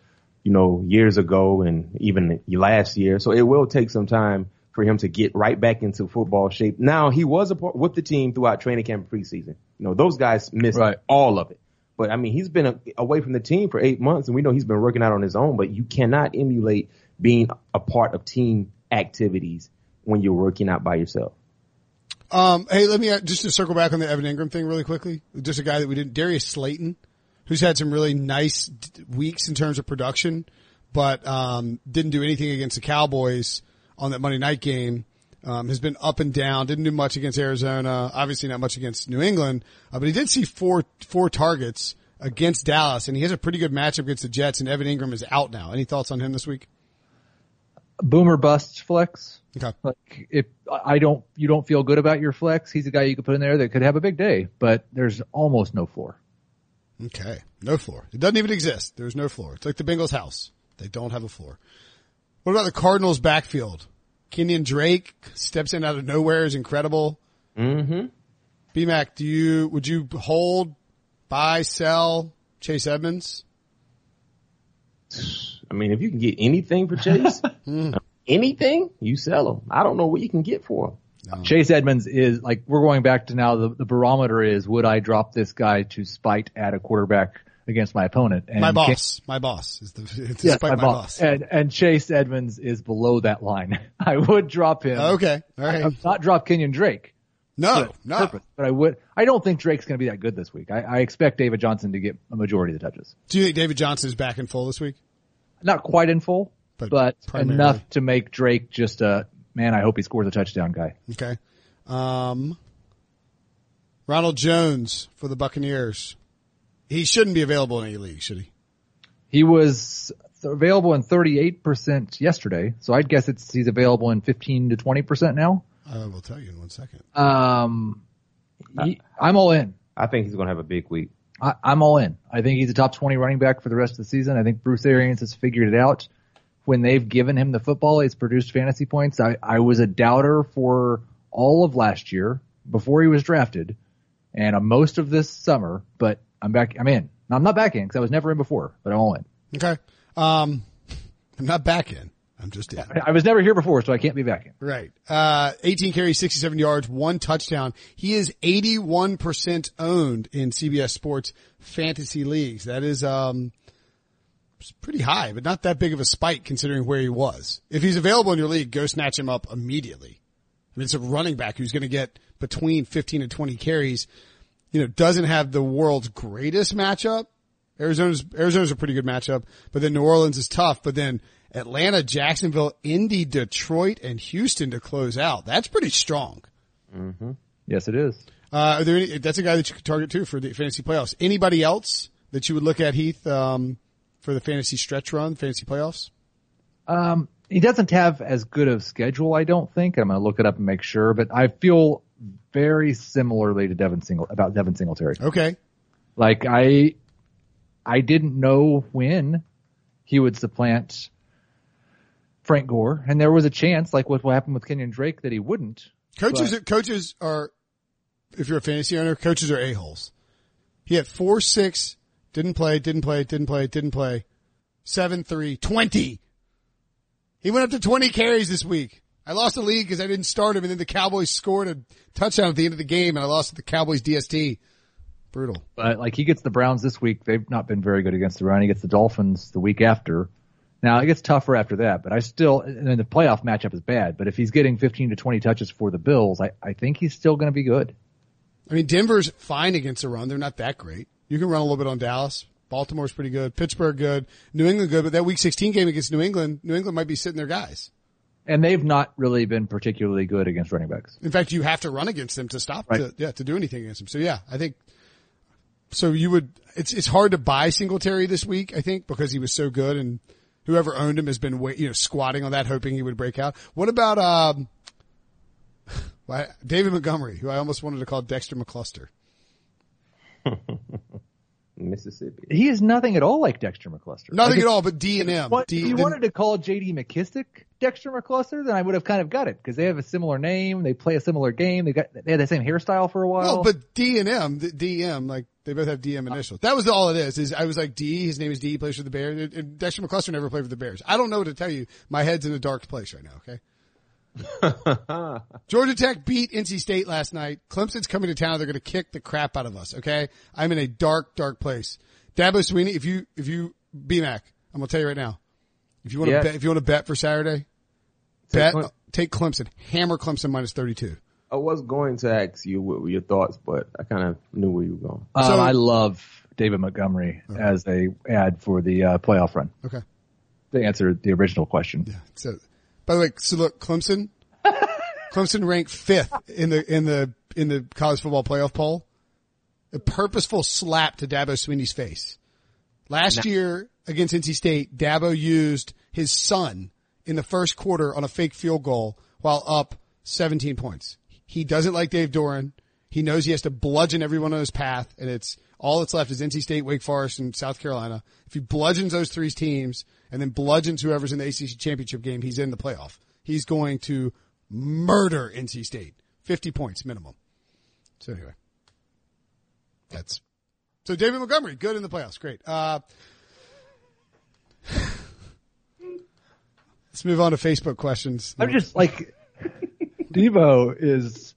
Speaker 3: you know, years ago and even last year. So it will take some time for him to get right back into football shape. Now he was a part with the team throughout training camp and preseason. You know, those guys missed
Speaker 2: Right.
Speaker 3: all of it. But I mean, he's been a, away from the team for eight months, and we know he's been working out on his own. But you cannot emulate being a part of team activities when you're working out by yourself.
Speaker 1: Um, hey, let me uh, just to circle back on the Evan Engram thing really quickly. Just a guy that we didn't, Darius Slayton, who's had some really nice d- weeks in terms of production, but um, didn't do anything against the Cowboys on that Monday night game. Um, has been up and down. Didn't do much against Arizona. Obviously, not much against New England. Uh, but he did see four four targets against Dallas, and he has a pretty good matchup against the Jets. And Evan Engram is out now. Any thoughts on him this week?
Speaker 2: Boomer bust flex.
Speaker 1: Okay.
Speaker 2: Like if I don't, you don't feel good about your flex, he's a guy you could put in there that could have a big day, but there's almost no floor.
Speaker 1: Okay. No floor. It doesn't even exist. There's no floor. It's like the Bengals house. They don't have a floor. What about the Cardinals backfield? Kenyon Drake steps in out of nowhere is incredible.
Speaker 3: Mm-hmm.
Speaker 1: BMAC, do you, would you hold, buy, sell Chase Edmonds?
Speaker 3: I mean, if you can get anything for Chase, anything, you sell him. I don't know what you can get for him.
Speaker 2: Um, Chase Edmonds is like we're going back to now. The, the barometer is would I drop this guy to spite at a quarterback against my opponent? And
Speaker 1: My boss. My boss is the, it's
Speaker 2: Yes,
Speaker 1: despite
Speaker 2: my
Speaker 1: my
Speaker 2: boss.
Speaker 1: boss.
Speaker 2: And and Chase Edmonds is below that line. I would drop him.
Speaker 1: Okay. All
Speaker 2: I
Speaker 1: right.
Speaker 2: would not drop Kenyon Drake.
Speaker 1: No, no.
Speaker 2: purpose, but I would. I don't think Drake's going to be that good this week. I, I expect David Johnson to get a majority of the touches.
Speaker 1: Do you think David Johnson is back in full this week?
Speaker 2: Not quite in full,
Speaker 1: But
Speaker 2: but, enough to make Drake just a man. I hope he scores a touchdown guy.
Speaker 1: Okay. Um, Ronald Jones for the Buccaneers. He shouldn't be available in any league, should he?
Speaker 2: He was available in 38% yesterday, so I'd guess it's he's available in 15 to 20% now.
Speaker 1: I will tell you in one second.
Speaker 2: Um, he- I'm all in.
Speaker 3: I think he's going to have a big week.
Speaker 2: I, I'm all in. I think he's a top 20 running back for the rest of the season. I think Bruce Arians has figured it out. When they've given him the football, he's produced fantasy points. I, I was a doubter for all of last year before he was drafted and uh, most of this summer, but I'm back. I'm in. Now, I'm not back in because I was never in before, but I'm all in.
Speaker 1: Okay. Um, I'm not back in. I'm just in.
Speaker 2: I was never here before, so I can't be back in.
Speaker 1: Right. Uh, 18 carries, 67 yards, one touchdown. He is 81% owned in CBS Sports fantasy leagues. That is, um, it's pretty high, but not that big of a spike considering where he was. If he's available in your league, go snatch him up immediately. I mean, it's a running back who's going to get between 15 and 20 carries. You know, doesn't have the world's greatest matchup. Arizona's, Arizona's a pretty good matchup, but then New Orleans is tough, but then Atlanta, Jacksonville, Indy, Detroit, and Houston to close out. That's pretty strong. Mm-hmm.
Speaker 2: Yes, it is.
Speaker 1: Uh, are there any, that's a guy that you could target too for the fantasy playoffs. Anybody else that you would look at, Heath, um, for the fantasy stretch run, fantasy playoffs?
Speaker 2: Um, he doesn't have as good of schedule, I don't think. I'm going to look it up and make sure, but I feel very similarly to Devin Single about Devin Singletary.
Speaker 1: Okay.
Speaker 2: Like I, I didn't know when he would supplant Frank Gore, and there was a chance, like what happened with Kenyon Drake, that he wouldn't.
Speaker 1: Coaches, coaches are if you're a fantasy owner, coaches are a-holes. He had four, six, didn't play, didn't play, didn't play, didn't play, seven, three, 20. He went up to 20 carries this week. I lost the league because I didn't start him and then the Cowboys scored a touchdown at the end of the game and I lost the Cowboys DST. Brutal.
Speaker 2: But like he gets the Browns this week, they've not been very good against the run. He gets the Dolphins the week after. Now it gets tougher after that, but I still, and then the playoff matchup is bad, but if he's getting 15 to 20 touches for the Bills, I, I think he's still going to be good.
Speaker 1: I mean, Denver's fine against the run. They're not that great. You can run a little bit on Dallas. Baltimore's pretty good. Pittsburgh good. New England good. But that week 16 game against New England, New England might be sitting their guys.
Speaker 2: And they've not really been particularly good against running backs.
Speaker 1: In fact, you have to run against them to stop, right. to, yeah, to do anything against them. So yeah, I think, so you would, it's, it's hard to buy Singletary this week, I think, because he was so good and whoever owned him has been, wait, you know, squatting on that, hoping he would break out. What about, um, David Montgomery, who I almost wanted to call Dexter McCluster.
Speaker 3: Mississippi.
Speaker 2: He is nothing at all like Dexter McCluster.
Speaker 1: Nothing like at all, but D and M.
Speaker 2: If you wanted to call J.D. McKissic Dexter McCluster, then I would have kind of got it because they have a similar name, they play a similar game, they got they had the same hairstyle for a while.
Speaker 1: No, but D and M, D M, like they both have DM initials. That was all it is. Is I was like D. His name is D. He plays for the Bears. Dexter McCluster never played for the Bears. I don't know what to tell you. My head's in a dark place right now. Okay. Georgia Tech beat NC State last night. Clemson's coming to town. They're going to kick the crap out of us. Okay. I'm in a dark, dark place. Dabo Swinney, if you, if you, BMAC, I'm going to tell you right now. If you want to yeah. bet, if you want to bet for Saturday, take bet, Clem- take Clemson. Hammer Clemson minus 32.
Speaker 3: I was going to ask you what were your thoughts, but I kind of knew where you were going.
Speaker 2: Um, so, I love David Montgomery okay. as a ad for the uh, playoff run.
Speaker 1: Okay.
Speaker 2: To answer the original question.
Speaker 1: Yeah. So by the way, so look, Clemson, Clemson ranked fifth in the in the in the college football playoff poll. A purposeful slap to Dabo Swinney's face. Last year against NC State, Dabo used his son in the first quarter on a fake field goal while up 17 points. He doesn't like Dave Doeren. He knows he has to bludgeon everyone on his path, and it's all that's left is NC State, Wake Forest, and South Carolina. If he bludgeons those three teams, and then bludgeons whoever's in the ACC championship game, he's in the playoff. He's going to murder NC State. 50 points minimum. So anyway, that's, so David Montgomery, good in the playoffs. Great. Uh, let's move on to Facebook questions.
Speaker 2: I'm just like, Devo is,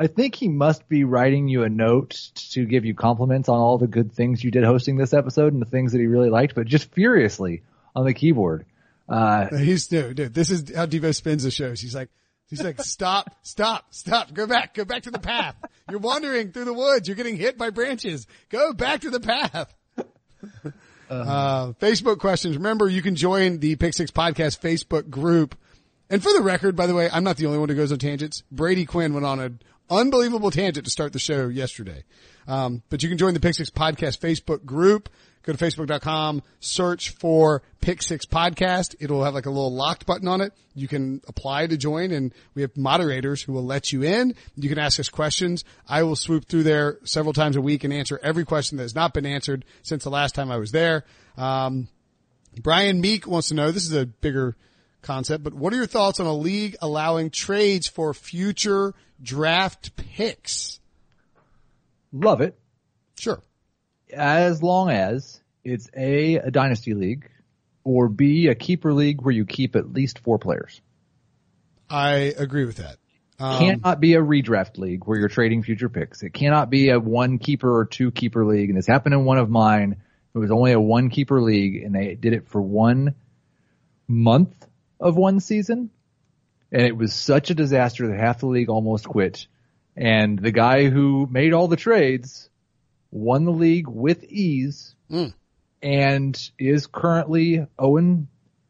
Speaker 2: I think he must be writing you a note to give you compliments on all the good things you did hosting this episode and the things that he really liked, but just furiously on the keyboard. Uh,
Speaker 1: he's dude, dude, this is how Devo spins the shows. He's like, he's like, stop, stop, stop, go back, go back to the path. You're wandering through the woods. You're getting hit by branches. Go back to the path. Uh, Facebook questions. Remember, you can join the Pick Six Podcast Facebook group. And for the record, by the way, I'm not the only one who goes on tangents. Brady Quinn went on an unbelievable tangent to start the show yesterday. Um, but you can join the Pick Six Podcast Facebook group. Go to facebook.com, search for Pick Six Podcast. It'll have like a little locked button on it. You can apply to join and we have moderators who will let you in. You can ask us questions. I will swoop through there several times a week and answer every question that has not been answered since the last time I was there. Um, Brian Meek wants to know, this is a bigger concept, but what are your thoughts on a league allowing trades for future draft picks?
Speaker 2: Love it.
Speaker 1: Sure
Speaker 2: as long as it's A, a dynasty league, or B, a keeper league where you keep at least four players.
Speaker 1: I agree with that.
Speaker 2: Um, cannot be a redraft league where you're trading future picks. It cannot be a one keeper or two keeper league. And this happened in one of mine. It was only a one keeper league and they did it for one month of one season. And it was such a disaster that half the league almost quit. And the guy who made all the trades won the league with ease, mm. and is currently Owen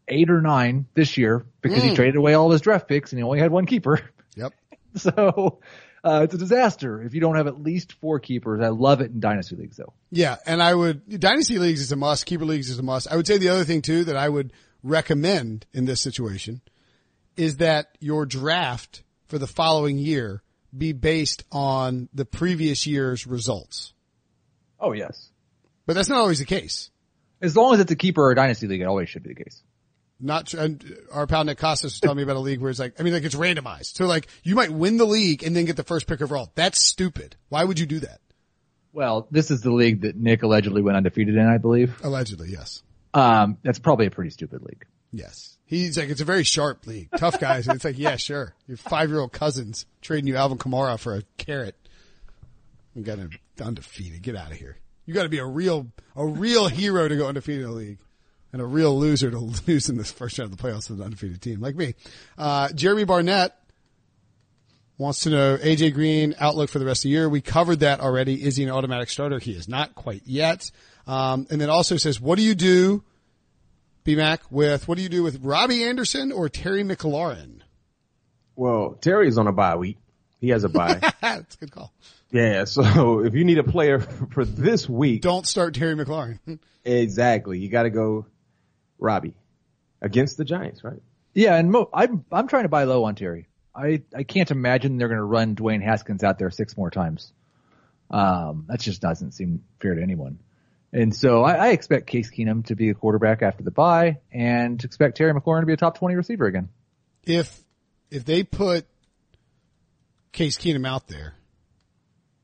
Speaker 2: 8 or 9 this year because mm. he traded away all his draft picks and he only had one keeper.
Speaker 1: Yep.
Speaker 2: so, uh, it's a disaster if you don't have at least four keepers. I love it in dynasty leagues though.
Speaker 1: Yeah. And I would, dynasty leagues is a must. Keeper leagues is a must. I would say the other thing too that I would recommend in this situation is that your draft for the following year be based on the previous year's results.
Speaker 2: Oh yes.
Speaker 1: But that's not always the case.
Speaker 2: As long as it's a keeper or a dynasty league, it always should be the case.
Speaker 1: not, our pal Nick Kostos was telling me about a league where it's like, I mean, like it's randomized. So like you might win the league and then get the first pick overall. That's stupid. Why would you do that?
Speaker 2: Well, this is the league that Nick allegedly went undefeated in, I believe.
Speaker 1: Allegedly, yes.
Speaker 2: Um, that's probably a pretty stupid league.
Speaker 1: Yes. He's like, it's a very sharp league. Tough guys. And it's like, yeah, sure. Your five year old cousins trading you Alvin Kamara for a carrot. You got him undefeated. Get out of here. You got to be a real, a real hero to go undefeated in the league and a real loser to lose in this first round of the playoffs with an undefeated team like me. Uh, Jeremy Barnett wants to know AJ Green outlook for the rest of the year. We covered that already. Is he an automatic starter? He is not quite yet. Um, and then also says, what do you do, BMAC, with, what do you do with Robbie Anderson or Terry McLaurin?
Speaker 3: Well, Terry's on a bye week. He has a bye.
Speaker 1: That's a good call.
Speaker 3: yeah. So if you need a player for this week,
Speaker 1: Don't start Terry McLaurin.
Speaker 3: exactly, you got to go Robbie against the Giants, right?
Speaker 2: Yeah, and Mo, I'm I'm trying to buy low on Terry. I I can't imagine they're going to run Dwayne Haskins out there six more times. Um, that just doesn't seem fair to anyone. And so I, I expect Case Keenum to be a quarterback after the bye, and expect Terry McLaurin to be a top twenty receiver again.
Speaker 1: if, if they put Case Keenum out there,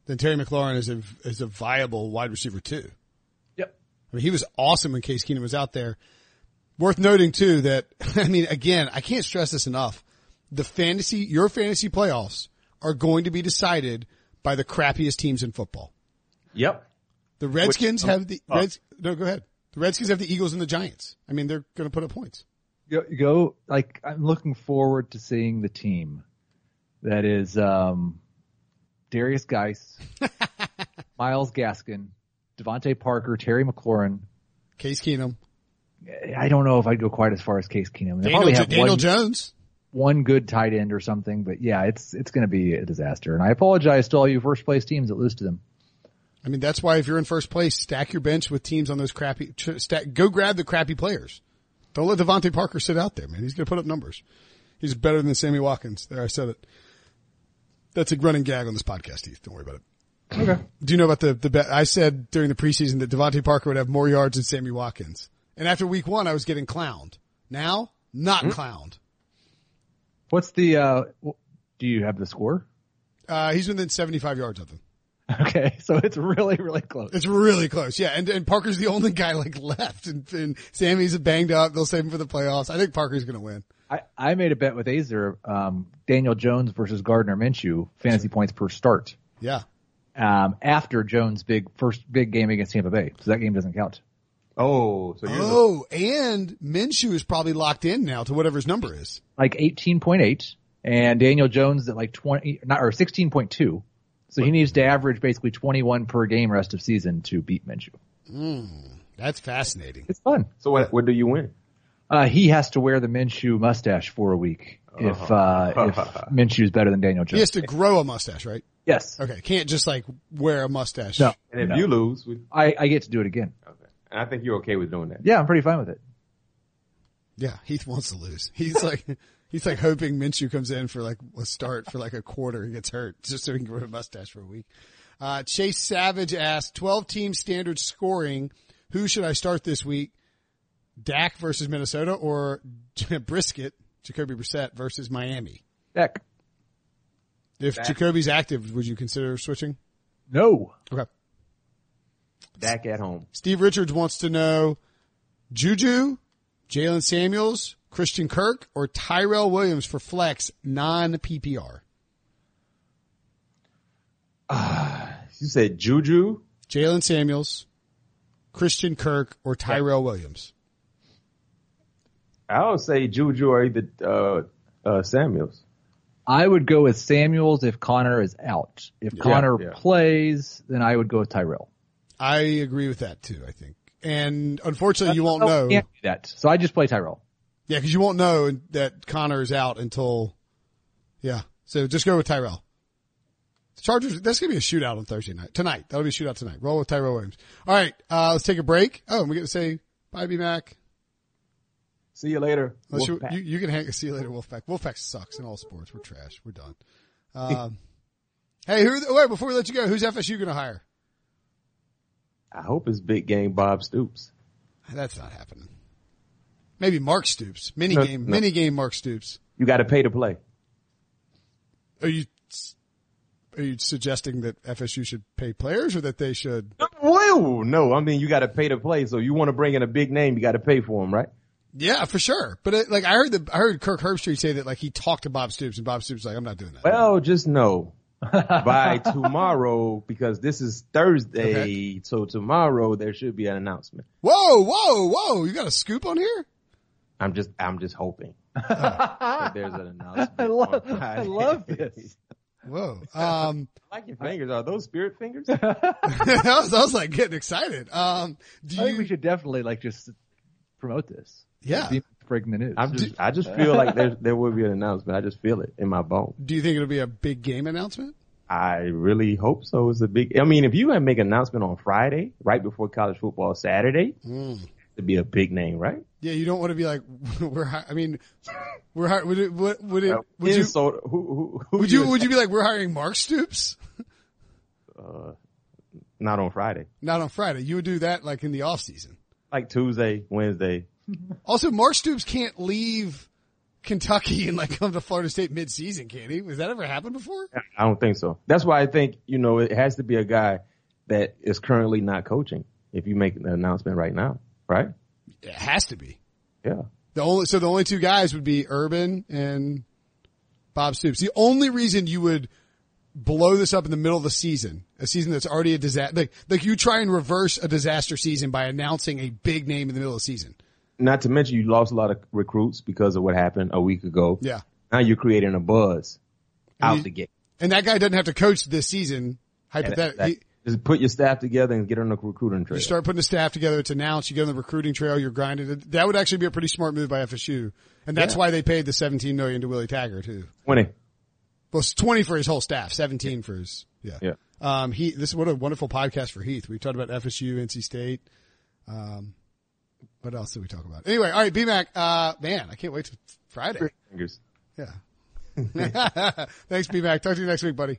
Speaker 1: then Terry McLaurin is a, is a viable wide receiver too.
Speaker 2: Yep.
Speaker 1: I mean, he was awesome when Case Keenum was out there. Worth noting too that, I mean, again, I can't stress this enough. The fantasy, your fantasy playoffs are going to be decided by the crappiest teams in football.
Speaker 3: Yep.
Speaker 1: The Redskins
Speaker 3: Which-
Speaker 1: have the, Reds, no, go ahead. The Redskins have the Eagles and the Giants. I mean, they're going to put up points.
Speaker 2: Go, go like I'm looking forward to seeing the team that is um Derrius Guice, Myles Gaskin, DeVante Parker, Terry McLaurin.
Speaker 1: Case Keenum,
Speaker 2: I don't know if I'd go quite as far as Case Keenum. They
Speaker 1: Daniel,
Speaker 2: have
Speaker 1: Daniel
Speaker 2: one,
Speaker 1: Jones.
Speaker 2: one good tight end or something, but yeah, it's it's going to be a disaster. And I apologize to all you first place teams that lose to them.
Speaker 1: I mean, that's why if you're in first place, stack your bench with teams on those crappy, stack, go grab the crappy players. Don't let DeVante Parker sit out there, man. He's going to put up numbers. He's better than Sammy Watkins. There, I said it. That's a running gag on this podcast, Heath. Don't worry about it.
Speaker 2: Okay.
Speaker 1: Do you know about the, the bet? I said during the preseason that DeVante Parker would have more yards than Sammy Watkins. And after week one, I was getting clowned. Now, not clowned.
Speaker 2: What's the? uh Do you have the score?
Speaker 1: Uh, he's within 75 yards of them.
Speaker 2: Okay, so it's really really close.
Speaker 1: It's really close. Yeah. And, and Parker's the only guy like left and, and Sammy's banged up. They'll save him for the playoffs. I think Parker's going to win.
Speaker 2: I, I made a bet with Aizer, um, Daniel Jones versus Gardner Minshew, fantasy points per start.
Speaker 1: Yeah.
Speaker 2: Um, after Jones' big first big game against Tampa Bay, so that game doesn't count.
Speaker 3: Oh, so you're the-
Speaker 1: Oh, and Minshew is probably locked in now to whatever his number is.
Speaker 2: Like eighteen point eight, and Daniel Jones at like twenty, not or sixteen point two. So he needs to average basically twenty one per game rest of season to beat Minshew.
Speaker 1: That's fascinating.
Speaker 2: It's fun.
Speaker 3: so what? What do you win?
Speaker 2: Uh, he has to wear the Minshew mustache for a week if uh, if Minshew is better than Daniel Jones.
Speaker 1: He has to grow a mustache, right?
Speaker 2: Yes.
Speaker 1: Okay. Can't just like wear a mustache.
Speaker 2: No.
Speaker 3: And if
Speaker 2: No.
Speaker 3: you lose, we,
Speaker 2: I, I get to do it again.
Speaker 3: okay. And I think you're okay with doing that.
Speaker 2: Yeah, I'm pretty fine with it.
Speaker 1: Yeah. Heath wants to lose. He's like, he's like hoping Minshew comes in for like a start for like a quarter and gets hurt just so he can grow a mustache for a week. Uh, Chase Savage asked 12 team standard scoring. Who should I start this week? Dak versus Minnesota or Brisket, Jacoby Brissett versus Miami?
Speaker 2: Heck.
Speaker 1: If Jacoby's active, would you consider switching?
Speaker 2: No.
Speaker 1: Okay.
Speaker 3: Back at home.
Speaker 1: Steve Richards wants to know Juju, Jaylen Samuels, Christian Kirk, or Tyrell Williams for flex non PPR.
Speaker 3: You said Juju.
Speaker 1: Jaylen Samuels, Christian Kirk, or Tyrell Williams.
Speaker 3: I would say Juju or either uh, uh, Samuels.
Speaker 2: I would go with Samuels if Conner is out. If Conner
Speaker 3: yeah.
Speaker 2: plays, then I would go with Tyrell.
Speaker 1: I agree with that too, I think. And unfortunately, you won't
Speaker 2: I
Speaker 1: know.
Speaker 2: Can't do that. So I just play Tyrell.
Speaker 1: Yeah, because you won't know that Conner is out until, yeah. So just go with Tyrell. The Chargers, that's going to be a shootout on Thursday night. Tonight. That'll be a shootout tonight. Roll with Tyrell Williams. All right. Uh, let's take a break. Oh, and we get to say bye, B Mac.
Speaker 3: See you later.
Speaker 1: You, you, you can hang, see you later, Wolfpack. Wolfpack sucks in all sports. We're trash. We're done. Um, hey, who, wait, before we let you go, who's FSU going to hire?
Speaker 3: I hope it's big game Bob Stoops.
Speaker 1: That's not happening. Maybe Mark Stoops. Mini game,
Speaker 3: no.
Speaker 1: mini game Mark Stoops.
Speaker 3: You got to pay to play.
Speaker 1: Are you, are you suggesting that FSU should pay players or that they should?
Speaker 3: Whoa, no, I mean you got to pay to play. So you want to bring in a big name, you got to pay for him, right?
Speaker 1: Yeah, for sure. But it, like I heard the, I heard Kirk Herbstreit say that like he talked to Bob Stoops and Bob Stoops was like, I'm not doing that.
Speaker 3: Well, just know by tomorrow because this is Thursday. So tomorrow there should be an announcement.
Speaker 1: Whoa, whoa, whoa. You got a scoop on here?
Speaker 3: I'm just, I'm just hoping that there's an announcement.
Speaker 2: I love, I love this.
Speaker 1: Whoa. Um,
Speaker 3: I like your fingers. Are those spirit fingers?
Speaker 1: I was, I was like getting excited. Um, do
Speaker 2: I think we should definitely like just promote this.
Speaker 1: Yeah.
Speaker 2: Be breaking the news.
Speaker 3: I'm just, I just feel like there, there will be an announcement. I just feel it in my bone.
Speaker 1: do you think it'll be a big game announcement?
Speaker 3: I really hope so. It's a big. I mean, if you had make an announcement on Friday, right before college football Saturday, it'd be a big name, right?
Speaker 1: Yeah, you don't want to be like we're. hi- I mean, we're. hi- Would it? Would, would it?
Speaker 3: Uh,
Speaker 1: Would you?
Speaker 3: who, who, who
Speaker 1: Would you? Would you be like we're hiring Mark Stoops?
Speaker 3: Not on Friday.
Speaker 1: Not on Friday. You would do that like in the off season.
Speaker 3: Like Tuesday, Wednesday.
Speaker 1: Also, Mark Stoops can't leave Kentucky and like come to Florida State mid season, can he? Has that ever happened before?
Speaker 3: I don't think so. That's why I think you know it has to be a guy that is currently not coaching. If you make an announcement right now, right?
Speaker 1: It has to be.
Speaker 3: Yeah.
Speaker 1: The only so the only two guys would be Urban and Bob Stoops. The only reason you would blow this up in the middle of the season, a season that's already a disaster, like like you try and reverse a disaster season by announcing a big name in the middle of the season.
Speaker 3: Not to mention you lost a lot of recruits because of what happened a week ago.
Speaker 1: Yeah,
Speaker 3: Now you're creating a buzz out
Speaker 1: you-
Speaker 3: the gate.
Speaker 1: and that guy doesn't have to coach this season.
Speaker 3: And
Speaker 1: Hypothetically,
Speaker 3: just put your staff together and get on the recruiting trail.
Speaker 1: you start putting the staff together. It's announced. You get on the recruiting trail. You're grinding. That would actually be a pretty smart move by FSU, and that's
Speaker 3: Yeah.
Speaker 1: why they paid the 17 million to Willie Taggart too.
Speaker 3: Twenty.
Speaker 1: Well, it's 20 for his whole staff, 17 for his, yeah.
Speaker 3: Yeah.
Speaker 1: Um, he, this is what a wonderful podcast for Heath. We've talked about FSU, NC State. Um, what else did we talk about? Anyway, all right, BMAC, uh, man, I can't wait till Friday.
Speaker 3: Fingers.
Speaker 1: Yeah. Thanks, BMAC. Talk to you next week, buddy.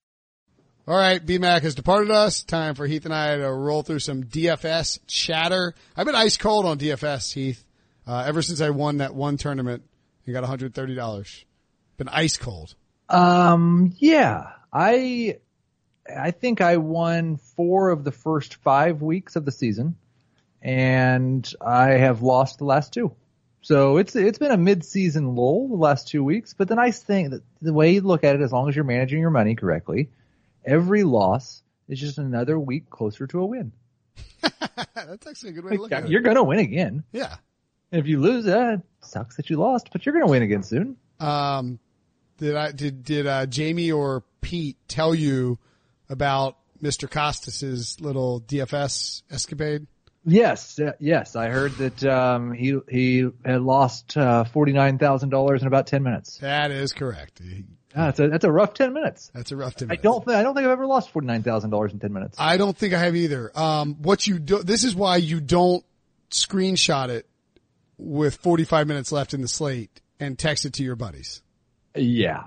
Speaker 1: All right, BMAC has departed us. Time for Heath and I to roll through some DFS chatter. I've been ice cold on DFS, Heath, uh, ever since I won that one tournament and got $130. Been ice cold.
Speaker 2: Um, yeah, I, I think I won four of the first five weeks of the season, and I have lost the last two. So it's it's been a mid-season lull the last two weeks. But the nice thing, the way you look at it, as long as you're managing your money correctly, every loss is just another week closer to a win.
Speaker 1: That's actually a good way to look at it.
Speaker 2: You're gonna win again.
Speaker 1: Yeah.
Speaker 2: If you lose, uh, it sucks that you lost, but you're gonna win again soon.
Speaker 1: Um, did I, did, did, uh, Jamey or Pete tell you about Mr. Kostos's little DFS escapade?
Speaker 2: Yes, uh, yes. I heard that um, he he had lost uh, forty nine thousand dollars in about ten minutes.
Speaker 1: That is correct.
Speaker 2: Ah, that's a that's a rough ten minutes.
Speaker 1: That's a rough ten Minutes.
Speaker 2: I don't think I don't think I've ever lost forty nine thousand dollars in ten minutes.
Speaker 1: I don't think I have either. Um, what you do, this is why you don't screenshot it with 45 minutes left in the slate and text it to your buddies.
Speaker 2: yeah,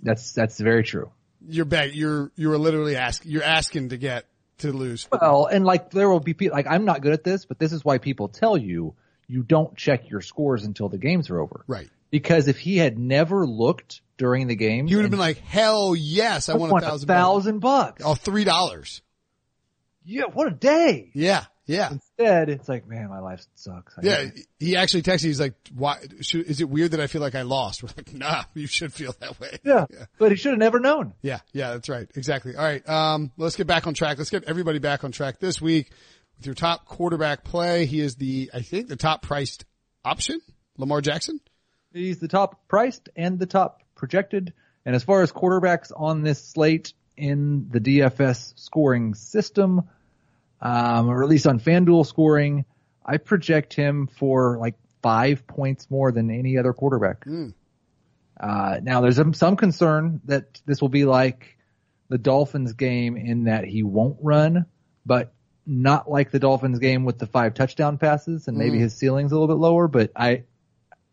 Speaker 2: that's that's very true.
Speaker 1: You're beg, you're, you're literally asking, you're asking to get to lose.
Speaker 2: Well, and like there will be people like I'm not good at this, but this is why people tell you you don't check your scores until the games are over.
Speaker 1: Right.
Speaker 2: Because if he had never looked during the game,
Speaker 1: You would have been like, hell yes, I
Speaker 2: I
Speaker 1: want a thousand bucks.
Speaker 2: thousand bucks.
Speaker 1: Oh, three dollars.
Speaker 2: Yeah, what a day.
Speaker 1: Yeah. Yeah.
Speaker 2: Instead, it's like, man, my life sucks. I
Speaker 1: Yeah. He actually texted, he's like, why, should, is it weird that I feel like I lost? We're like, nah, you should feel that way.
Speaker 2: yeah. But he should have never known.
Speaker 1: Yeah, yeah, that's right. Exactly. All right. Um, let's get back on track. Let's get everybody back on track this week with your top quarterback play. He is the, I think, the top priced option, Lamar Jackson.
Speaker 2: He's the top priced and the top projected. And as far as quarterbacks on this slate in the DFS scoring system, um, or at least on FanDuel scoring, I project him for like five points more than any other quarterback. Uh, now there's some concern that this will be like the Dolphins game in that he won't run, but not like the Dolphins game with the five touchdown passes and maybe mm-hmm. his ceiling's a little bit lower, but I,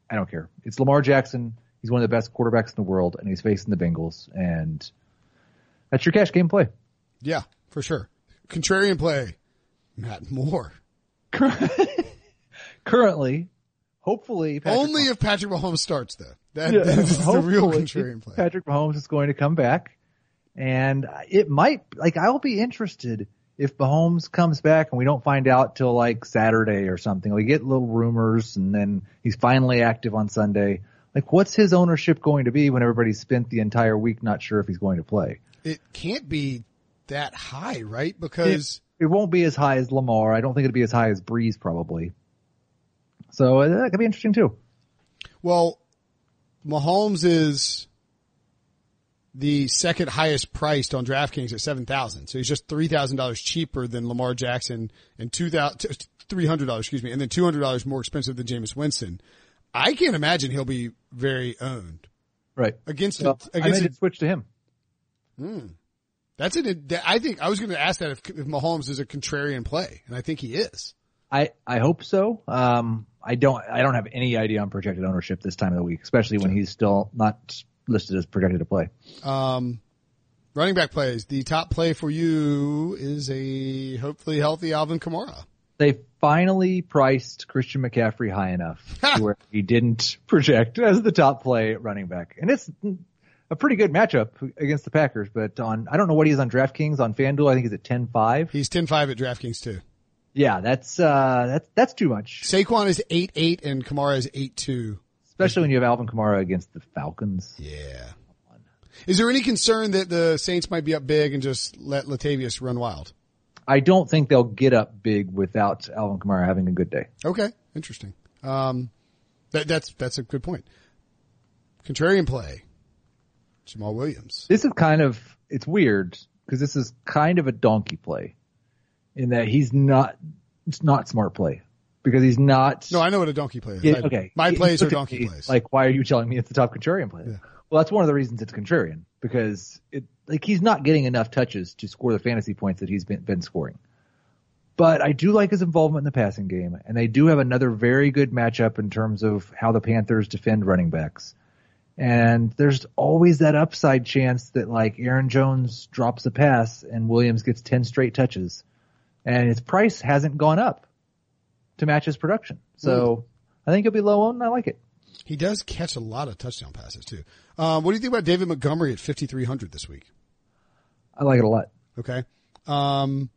Speaker 2: I don't care. It's Lamar Jackson. He's one of the best quarterbacks in the world and he's facing the Bengals and that's your cash game play.
Speaker 1: Yeah, for sure. Contrarian play, Matt Moore.
Speaker 2: Currently, hopefully, Patrick
Speaker 1: Only
Speaker 2: Mahomes-
Speaker 1: if Patrick Mahomes starts though. That,
Speaker 2: Yeah,
Speaker 1: that's the real contrarian play.
Speaker 2: Patrick Mahomes is going to come back, and it might like I will be interested if Mahomes comes back and we don't find out till like Saturday or something. We get little rumors, and then he's finally active on Sunday. Like, what's his ownership going to be when everybody spent the entire week not sure if he's going to play?
Speaker 1: It can't be that high, right? Because
Speaker 2: It won't be as high as Lamar. I don't think it'll be as high as Brees probably. So uh, that could be interesting too.
Speaker 1: Well, Mahomes is the second highest priced on DraftKings at seven thousand, so he's just three thousand dollars cheaper than Lamar Jackson and two thousand three hundred dollars, excuse me, and then two hundred dollars more expensive than Jameis Winston. I can't imagine he'll be very owned
Speaker 2: Right.
Speaker 1: against
Speaker 2: So
Speaker 1: a,
Speaker 2: I
Speaker 1: against
Speaker 2: made
Speaker 1: a,
Speaker 2: it switch to him.
Speaker 1: that's an. I think I was going to ask that if, if Mahomes is a contrarian play, and I think he is.
Speaker 2: I, I hope so. Um, I don't, I don't have any idea on projected ownership this time of the week, especially when he's still not listed as projected to play.
Speaker 1: Um, running back plays. The top play for you is a hopefully healthy Alvin Kamara.
Speaker 2: They finally priced Christian McCaffrey high enough where he didn't project as the top play running back. And it's a pretty good matchup against the Packers, but on, I don't know what he is on DraftKings on FanDuel. I think he's at 10-5.
Speaker 1: He's 10-5 at DraftKings too.
Speaker 2: Yeah, that's, uh, that's, that's too much,
Speaker 1: Saquon is 8-8 and Kamara is 8-2.
Speaker 2: Especially when you have Alvin Kamara against the Falcons.
Speaker 1: Yeah. Is there any concern that the Saints might be up big and just let Latavius run wild?
Speaker 2: I don't think they'll get up big without Alvin Kamara having a good day.
Speaker 1: Okay. Interesting. Um, that, that's, that's a good point. Contrarian play. Jamaal Williams.
Speaker 2: This is kind of it's weird because this is kind of a donkey play in that he's not it's not smart play because he's not
Speaker 1: No, I know what a donkey play is.
Speaker 2: Yeah, okay.
Speaker 1: My plays are donkey
Speaker 2: me
Speaker 1: plays.
Speaker 2: like why are you telling me it's the top contrarian play well that's one of the reasons it's contrarian because it like he's not getting enough touches to score the fantasy points that he's been, been scoring. But I do like his involvement in the passing game and they do have another very good matchup in terms of how the Panthers defend running backs. And there's always that upside chance that like Aaron Jones drops a pass and Williams gets 10 straight touches. And his price hasn't gone up to match his production. So I think he'll be low owned and I like it.
Speaker 1: He does catch a lot of touchdown passes too. Um, what do you think about David Montgomery at 5,300 this week?
Speaker 2: I like it a lot.
Speaker 1: Okay. Um,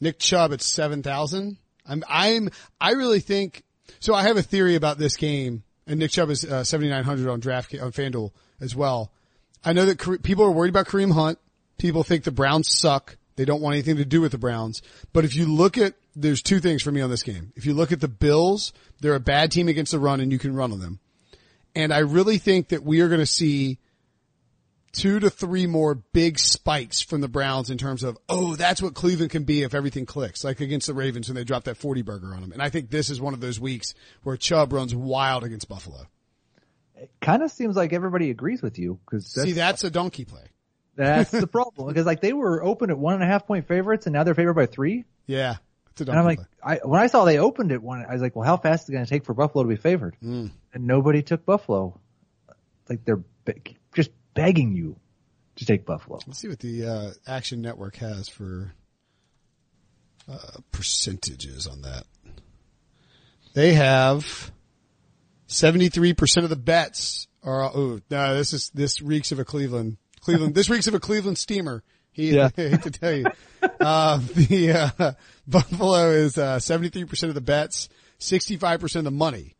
Speaker 1: Nick Chubb at 7,000. I'm, I'm, I really think, so I have a theory about this game and Nick Chubb is uh, 7,900 on draft, on FanDuel as well. I know that Kare- people are worried about Kareem Hunt. People think the Browns suck. They don't want anything to do with the Browns. But if you look at, there's two things for me on this game. If you look at the Bills, they're a bad team against the run and you can run on them. And I really think that we are going to see two to three more big spikes from the Browns in terms of, oh, that's what Cleveland can be if everything clicks, like against the Ravens when they dropped that 40 burger on them. And I think this is one of those weeks where Chubb runs wild against Buffalo.
Speaker 2: It kind of seems like everybody agrees with you because
Speaker 1: See, that's a donkey play.
Speaker 2: That's the problem because like they were open at one and a half point favorites and now they're favored by three.
Speaker 1: Yeah. It's a donkey
Speaker 2: And I'm like. I, when I saw they opened it one, I was like, well, how fast is it going to take for Buffalo to be favored?
Speaker 1: Mm.
Speaker 2: And nobody took Buffalo. Like they're be- just begging you to take Buffalo.
Speaker 1: Let's see what the uh, Action Network has for uh, percentages on that. They have seventy-three percent of the bets are. Oh no, this is this reeks of a Cleveland. Cleveland. this reeks of a Cleveland steamer. He,
Speaker 2: Yeah.
Speaker 1: I hate to tell you, uh, the uh, Buffalo is uh, seventy-three percent of the bets, sixty-five percent of the money,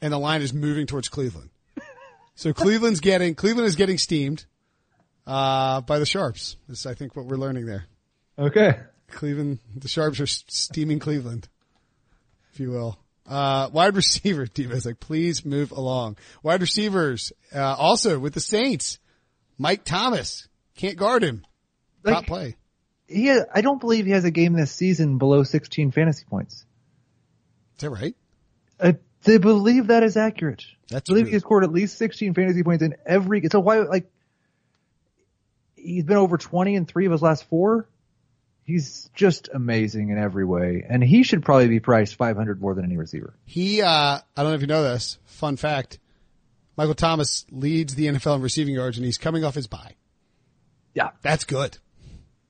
Speaker 1: and the line is moving towards Cleveland. So Cleveland's getting Cleveland is getting steamed uh, by the Sharps. This is, I think, what we're learning there.
Speaker 2: Okay.
Speaker 1: Cleveland, the Sharps are steaming Cleveland, if you will. Uh, wide receiver, Devo's like, please move along. Wide receivers, uh, also with the Saints, Mike Thomas can't guard him. Top
Speaker 2: Like,
Speaker 1: play.
Speaker 2: he, I don't believe he has a game this season below 16 fantasy points.
Speaker 1: Is that right?
Speaker 2: I, they believe that is accurate.
Speaker 1: That's
Speaker 2: I believe
Speaker 1: really-
Speaker 2: he scored at least 16 fantasy points in every, so why, like, he's been over 20 in three of his last four. He's just amazing in every way. And he should probably be priced 500 more than any receiver.
Speaker 1: He, uh, I don't know if you know this. Fun fact. Michael Thomas leads the NFL in receiving yards and he's coming off his bye.
Speaker 2: Yeah.
Speaker 1: That's good.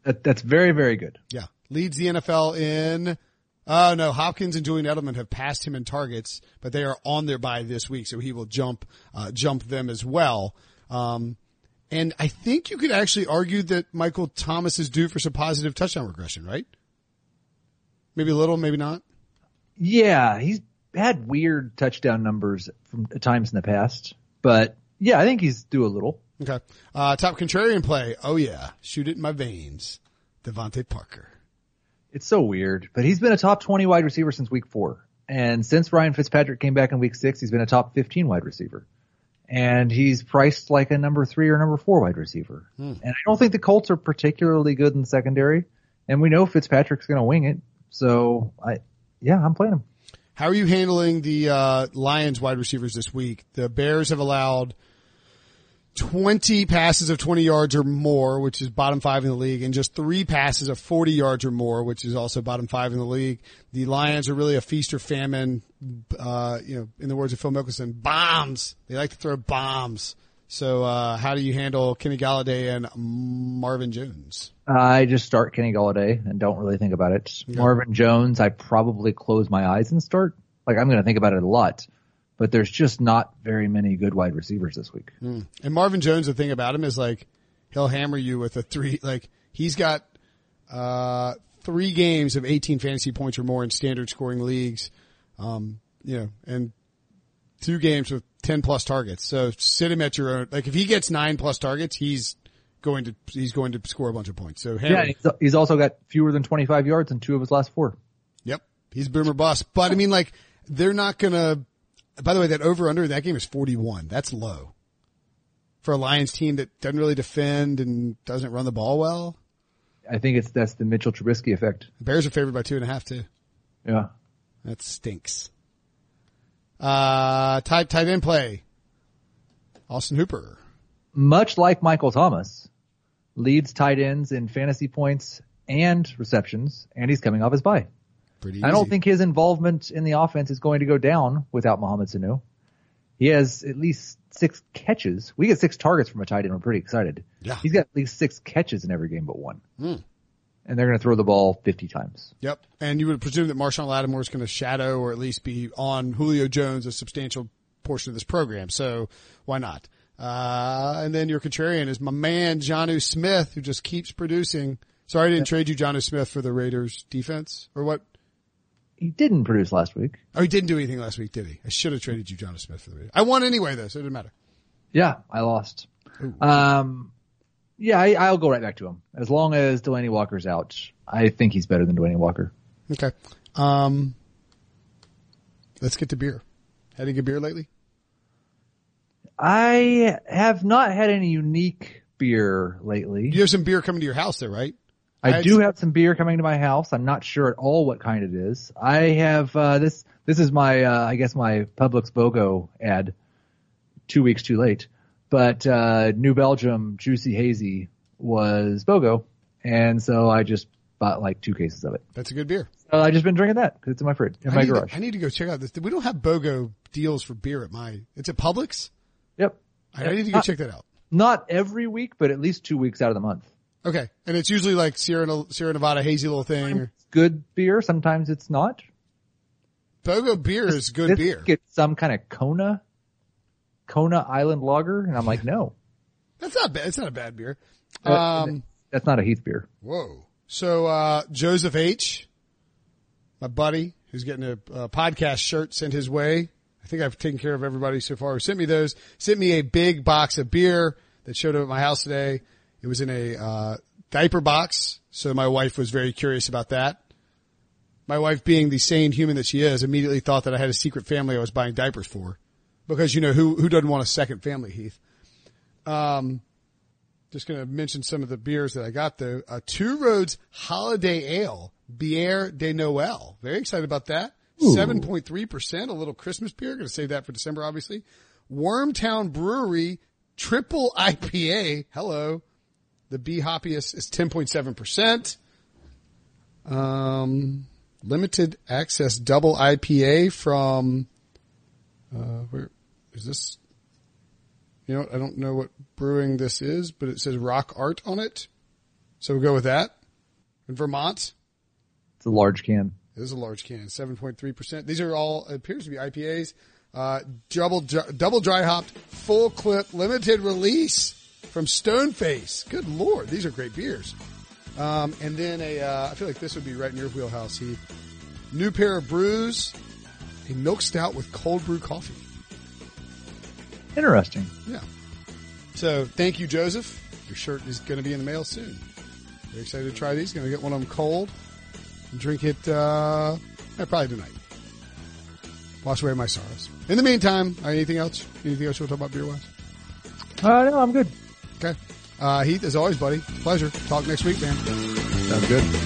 Speaker 2: That, that's very, very good.
Speaker 1: Yeah. Leads the NFL in, oh no, Hopkins and Julian Edelman have passed him in targets, but they are on their bye this week, so he will jump, uh, jump them as well. Um, and I think you could actually argue that Michael Thomas is due for some positive touchdown regression, right? Maybe a little, maybe not.
Speaker 2: Yeah, he's had weird touchdown numbers from times in the past, but yeah, I think he's due a little.
Speaker 1: Okay. Uh, top contrarian play. Oh yeah. Shoot it in my veins. DeVante Parker.
Speaker 2: It's so weird, but he's been a top 20 wide receiver since week four. And since Ryan Fitzpatrick came back in week six, he's been a top 15 wide receiver. And he's priced like a number three or number four wide receiver. And I don't think the Colts are particularly good in secondary. And we know Fitzpatrick's going to wing it. So I, yeah, I'm playing him.
Speaker 1: How are you handling the uh, Lions wide receivers this week? The Bears have allowed 20 passes of 20 yards or more, which is bottom five in the league, and just three passes of 40 yards or more, which is also bottom five in the league. The Lions are really a feast or famine, uh, you know, in the words of Phil Mickelson, bombs. They like to throw bombs. So, uh, how do you handle Kenny Golladay and Marvin Jones?
Speaker 2: I just start Kenny Golladay and don't really think about it. Marvin Jones, I probably close my eyes and start. Like I'm going to think about it a lot, but there's just not very many good wide receivers this week.
Speaker 1: And Marvin Jones, the thing about him is like he'll hammer you with a three. Like he's got uh, three games of 18 fantasy points or more in standard scoring leagues. Um, you know, and two games with 10 plus targets. So sit him at your own. Like if he gets nine plus targets, he's going to he's going to score a bunch of points. So hammer.
Speaker 2: Yeah, he's, also got fewer than 25 yards in two of his last four.
Speaker 1: Yep. He's boomer bust. But I mean, like, they're not gonna, by the way, that over under that game is 41. That's low. For a Lions team that doesn't really defend and doesn't run the ball well.
Speaker 2: I think it's that's the Mitchell Trubisky effect.
Speaker 1: Bears are favored by two and a half too.
Speaker 2: Yeah.
Speaker 1: That stinks. Uh, tight, tight end play. Austin Hooper.
Speaker 2: Much like Michael Thomas, leads tight ends in fantasy points and receptions, and he's coming off his bye.
Speaker 1: Pretty
Speaker 2: I don't
Speaker 1: easy.
Speaker 2: think his involvement in the offense is going to go down without Mohamed Sanu. He has at least six catches. We get six targets from a tight end. We're pretty excited.
Speaker 1: Yeah.
Speaker 2: He's got at least six catches in every game but one.
Speaker 1: Hmm.
Speaker 2: And they're going to throw the ball 50 times.
Speaker 1: Yep. And you would presume that Marshon Lattimore is going to shadow or at least be on Julio Jones a substantial portion of this program. So why not? Uh, and then your contrarian is my man, Jonnu Smith, who just keeps producing. Sorry I didn't trade you Jonnu Smith for the Raiders defense or what?
Speaker 2: He didn't produce last week.
Speaker 1: Oh, he didn't do anything last week, did he? I should have traded you Jonnu Smith for the Raiders. I won anyway though, so it didn't matter.
Speaker 2: Yeah, I lost. Um, yeah, I, I'll go right back to him. As long as Delanie Walker's out, I think he's better than Delanie Walker.
Speaker 1: Okay. Um, let's get to beer. Had any good beer lately?
Speaker 2: I have not had any unique beer lately.
Speaker 1: You have some beer coming to your house there, right?
Speaker 2: I,
Speaker 1: I
Speaker 2: do
Speaker 1: had-
Speaker 2: have some beer coming to my house. I'm not sure at all what kind it is. I have uh, this. This is my, uh, I guess, my Publix BOGO ad. Two weeks too late, but uh, New Belgium Juicy Hazy was BOGO, and so I just bought like two cases of it.
Speaker 1: That's a good beer.
Speaker 2: Uh, I just been drinking that because it's in my fridge, in
Speaker 1: I
Speaker 2: my garage.
Speaker 1: to, I need to go check out this. We don't have BOGO deals for beer at my. It's at Publix.
Speaker 2: Yep.
Speaker 1: I I need to go
Speaker 2: Not-
Speaker 1: check that out.
Speaker 2: Not every week, but at least two weeks out of the month.
Speaker 1: Okay, and it's usually like Sierra Sierra Nevada hazy little thing. Or,
Speaker 2: Good beer. Sometimes it's not.
Speaker 1: BOGO beer is good beer.
Speaker 2: Get some kind of Kona, Kona Island Lager, and I'm like, no,
Speaker 1: That's not bad. It's not a bad beer.
Speaker 2: Uh,
Speaker 1: Um,
Speaker 2: that's not a Heath beer.
Speaker 1: whoa. So uh, Joseph H, my buddy, who's getting a, a podcast shirt sent his way. I think I've taken care of everybody so far who sent me those. Sent me a big box of beer that showed up at my house today. It was in a uh, diaper box, so my wife was very curious about that. My wife, being the sane human that she is, immediately thought that I had a secret family I was buying diapers for, because you know who who doesn't want a second family, Heath. Um, just going to mention some of the beers that I got though. Uh, Two Roads Holiday Ale, Bière de Noël. Very excited about that. 7.3%, a little Christmas beer. Going to save that for December, obviously. Wormtown Brewery Triple IPA. Hello. The B hoppiest is 10.7%. Um, limited access double IPA from, uh, where is this? You know. I don't know what brewing this is, but it says rock art on it. So we'll go with that. In Vermont,
Speaker 2: It's a large can.
Speaker 1: it is a large can, 7.3%. These are all, appears to be IPAs. Uh, double, double dry hopped, full clip, limited release from Stoneface. Good lord, these are great beers. Um, and then a, uh, I feel like this would be right in your wheelhouse, He, New pair of brews, a milk stout with cold brew coffee.
Speaker 2: Interesting.
Speaker 1: Yeah. So thank you, Joseph. Your shirt is going to be in the mail soon. Very excited to try these. Going to get one of them cold and drink it, uh, eh, probably tonight. Wash away my sorrows. In the meantime, uh, anything else? Anything else you want to talk about beer wise?
Speaker 2: Uh, no, I'm good.
Speaker 1: Okay. Uh, Heath, as always, buddy, pleasure. Talk next week, man.
Speaker 2: Sounds good.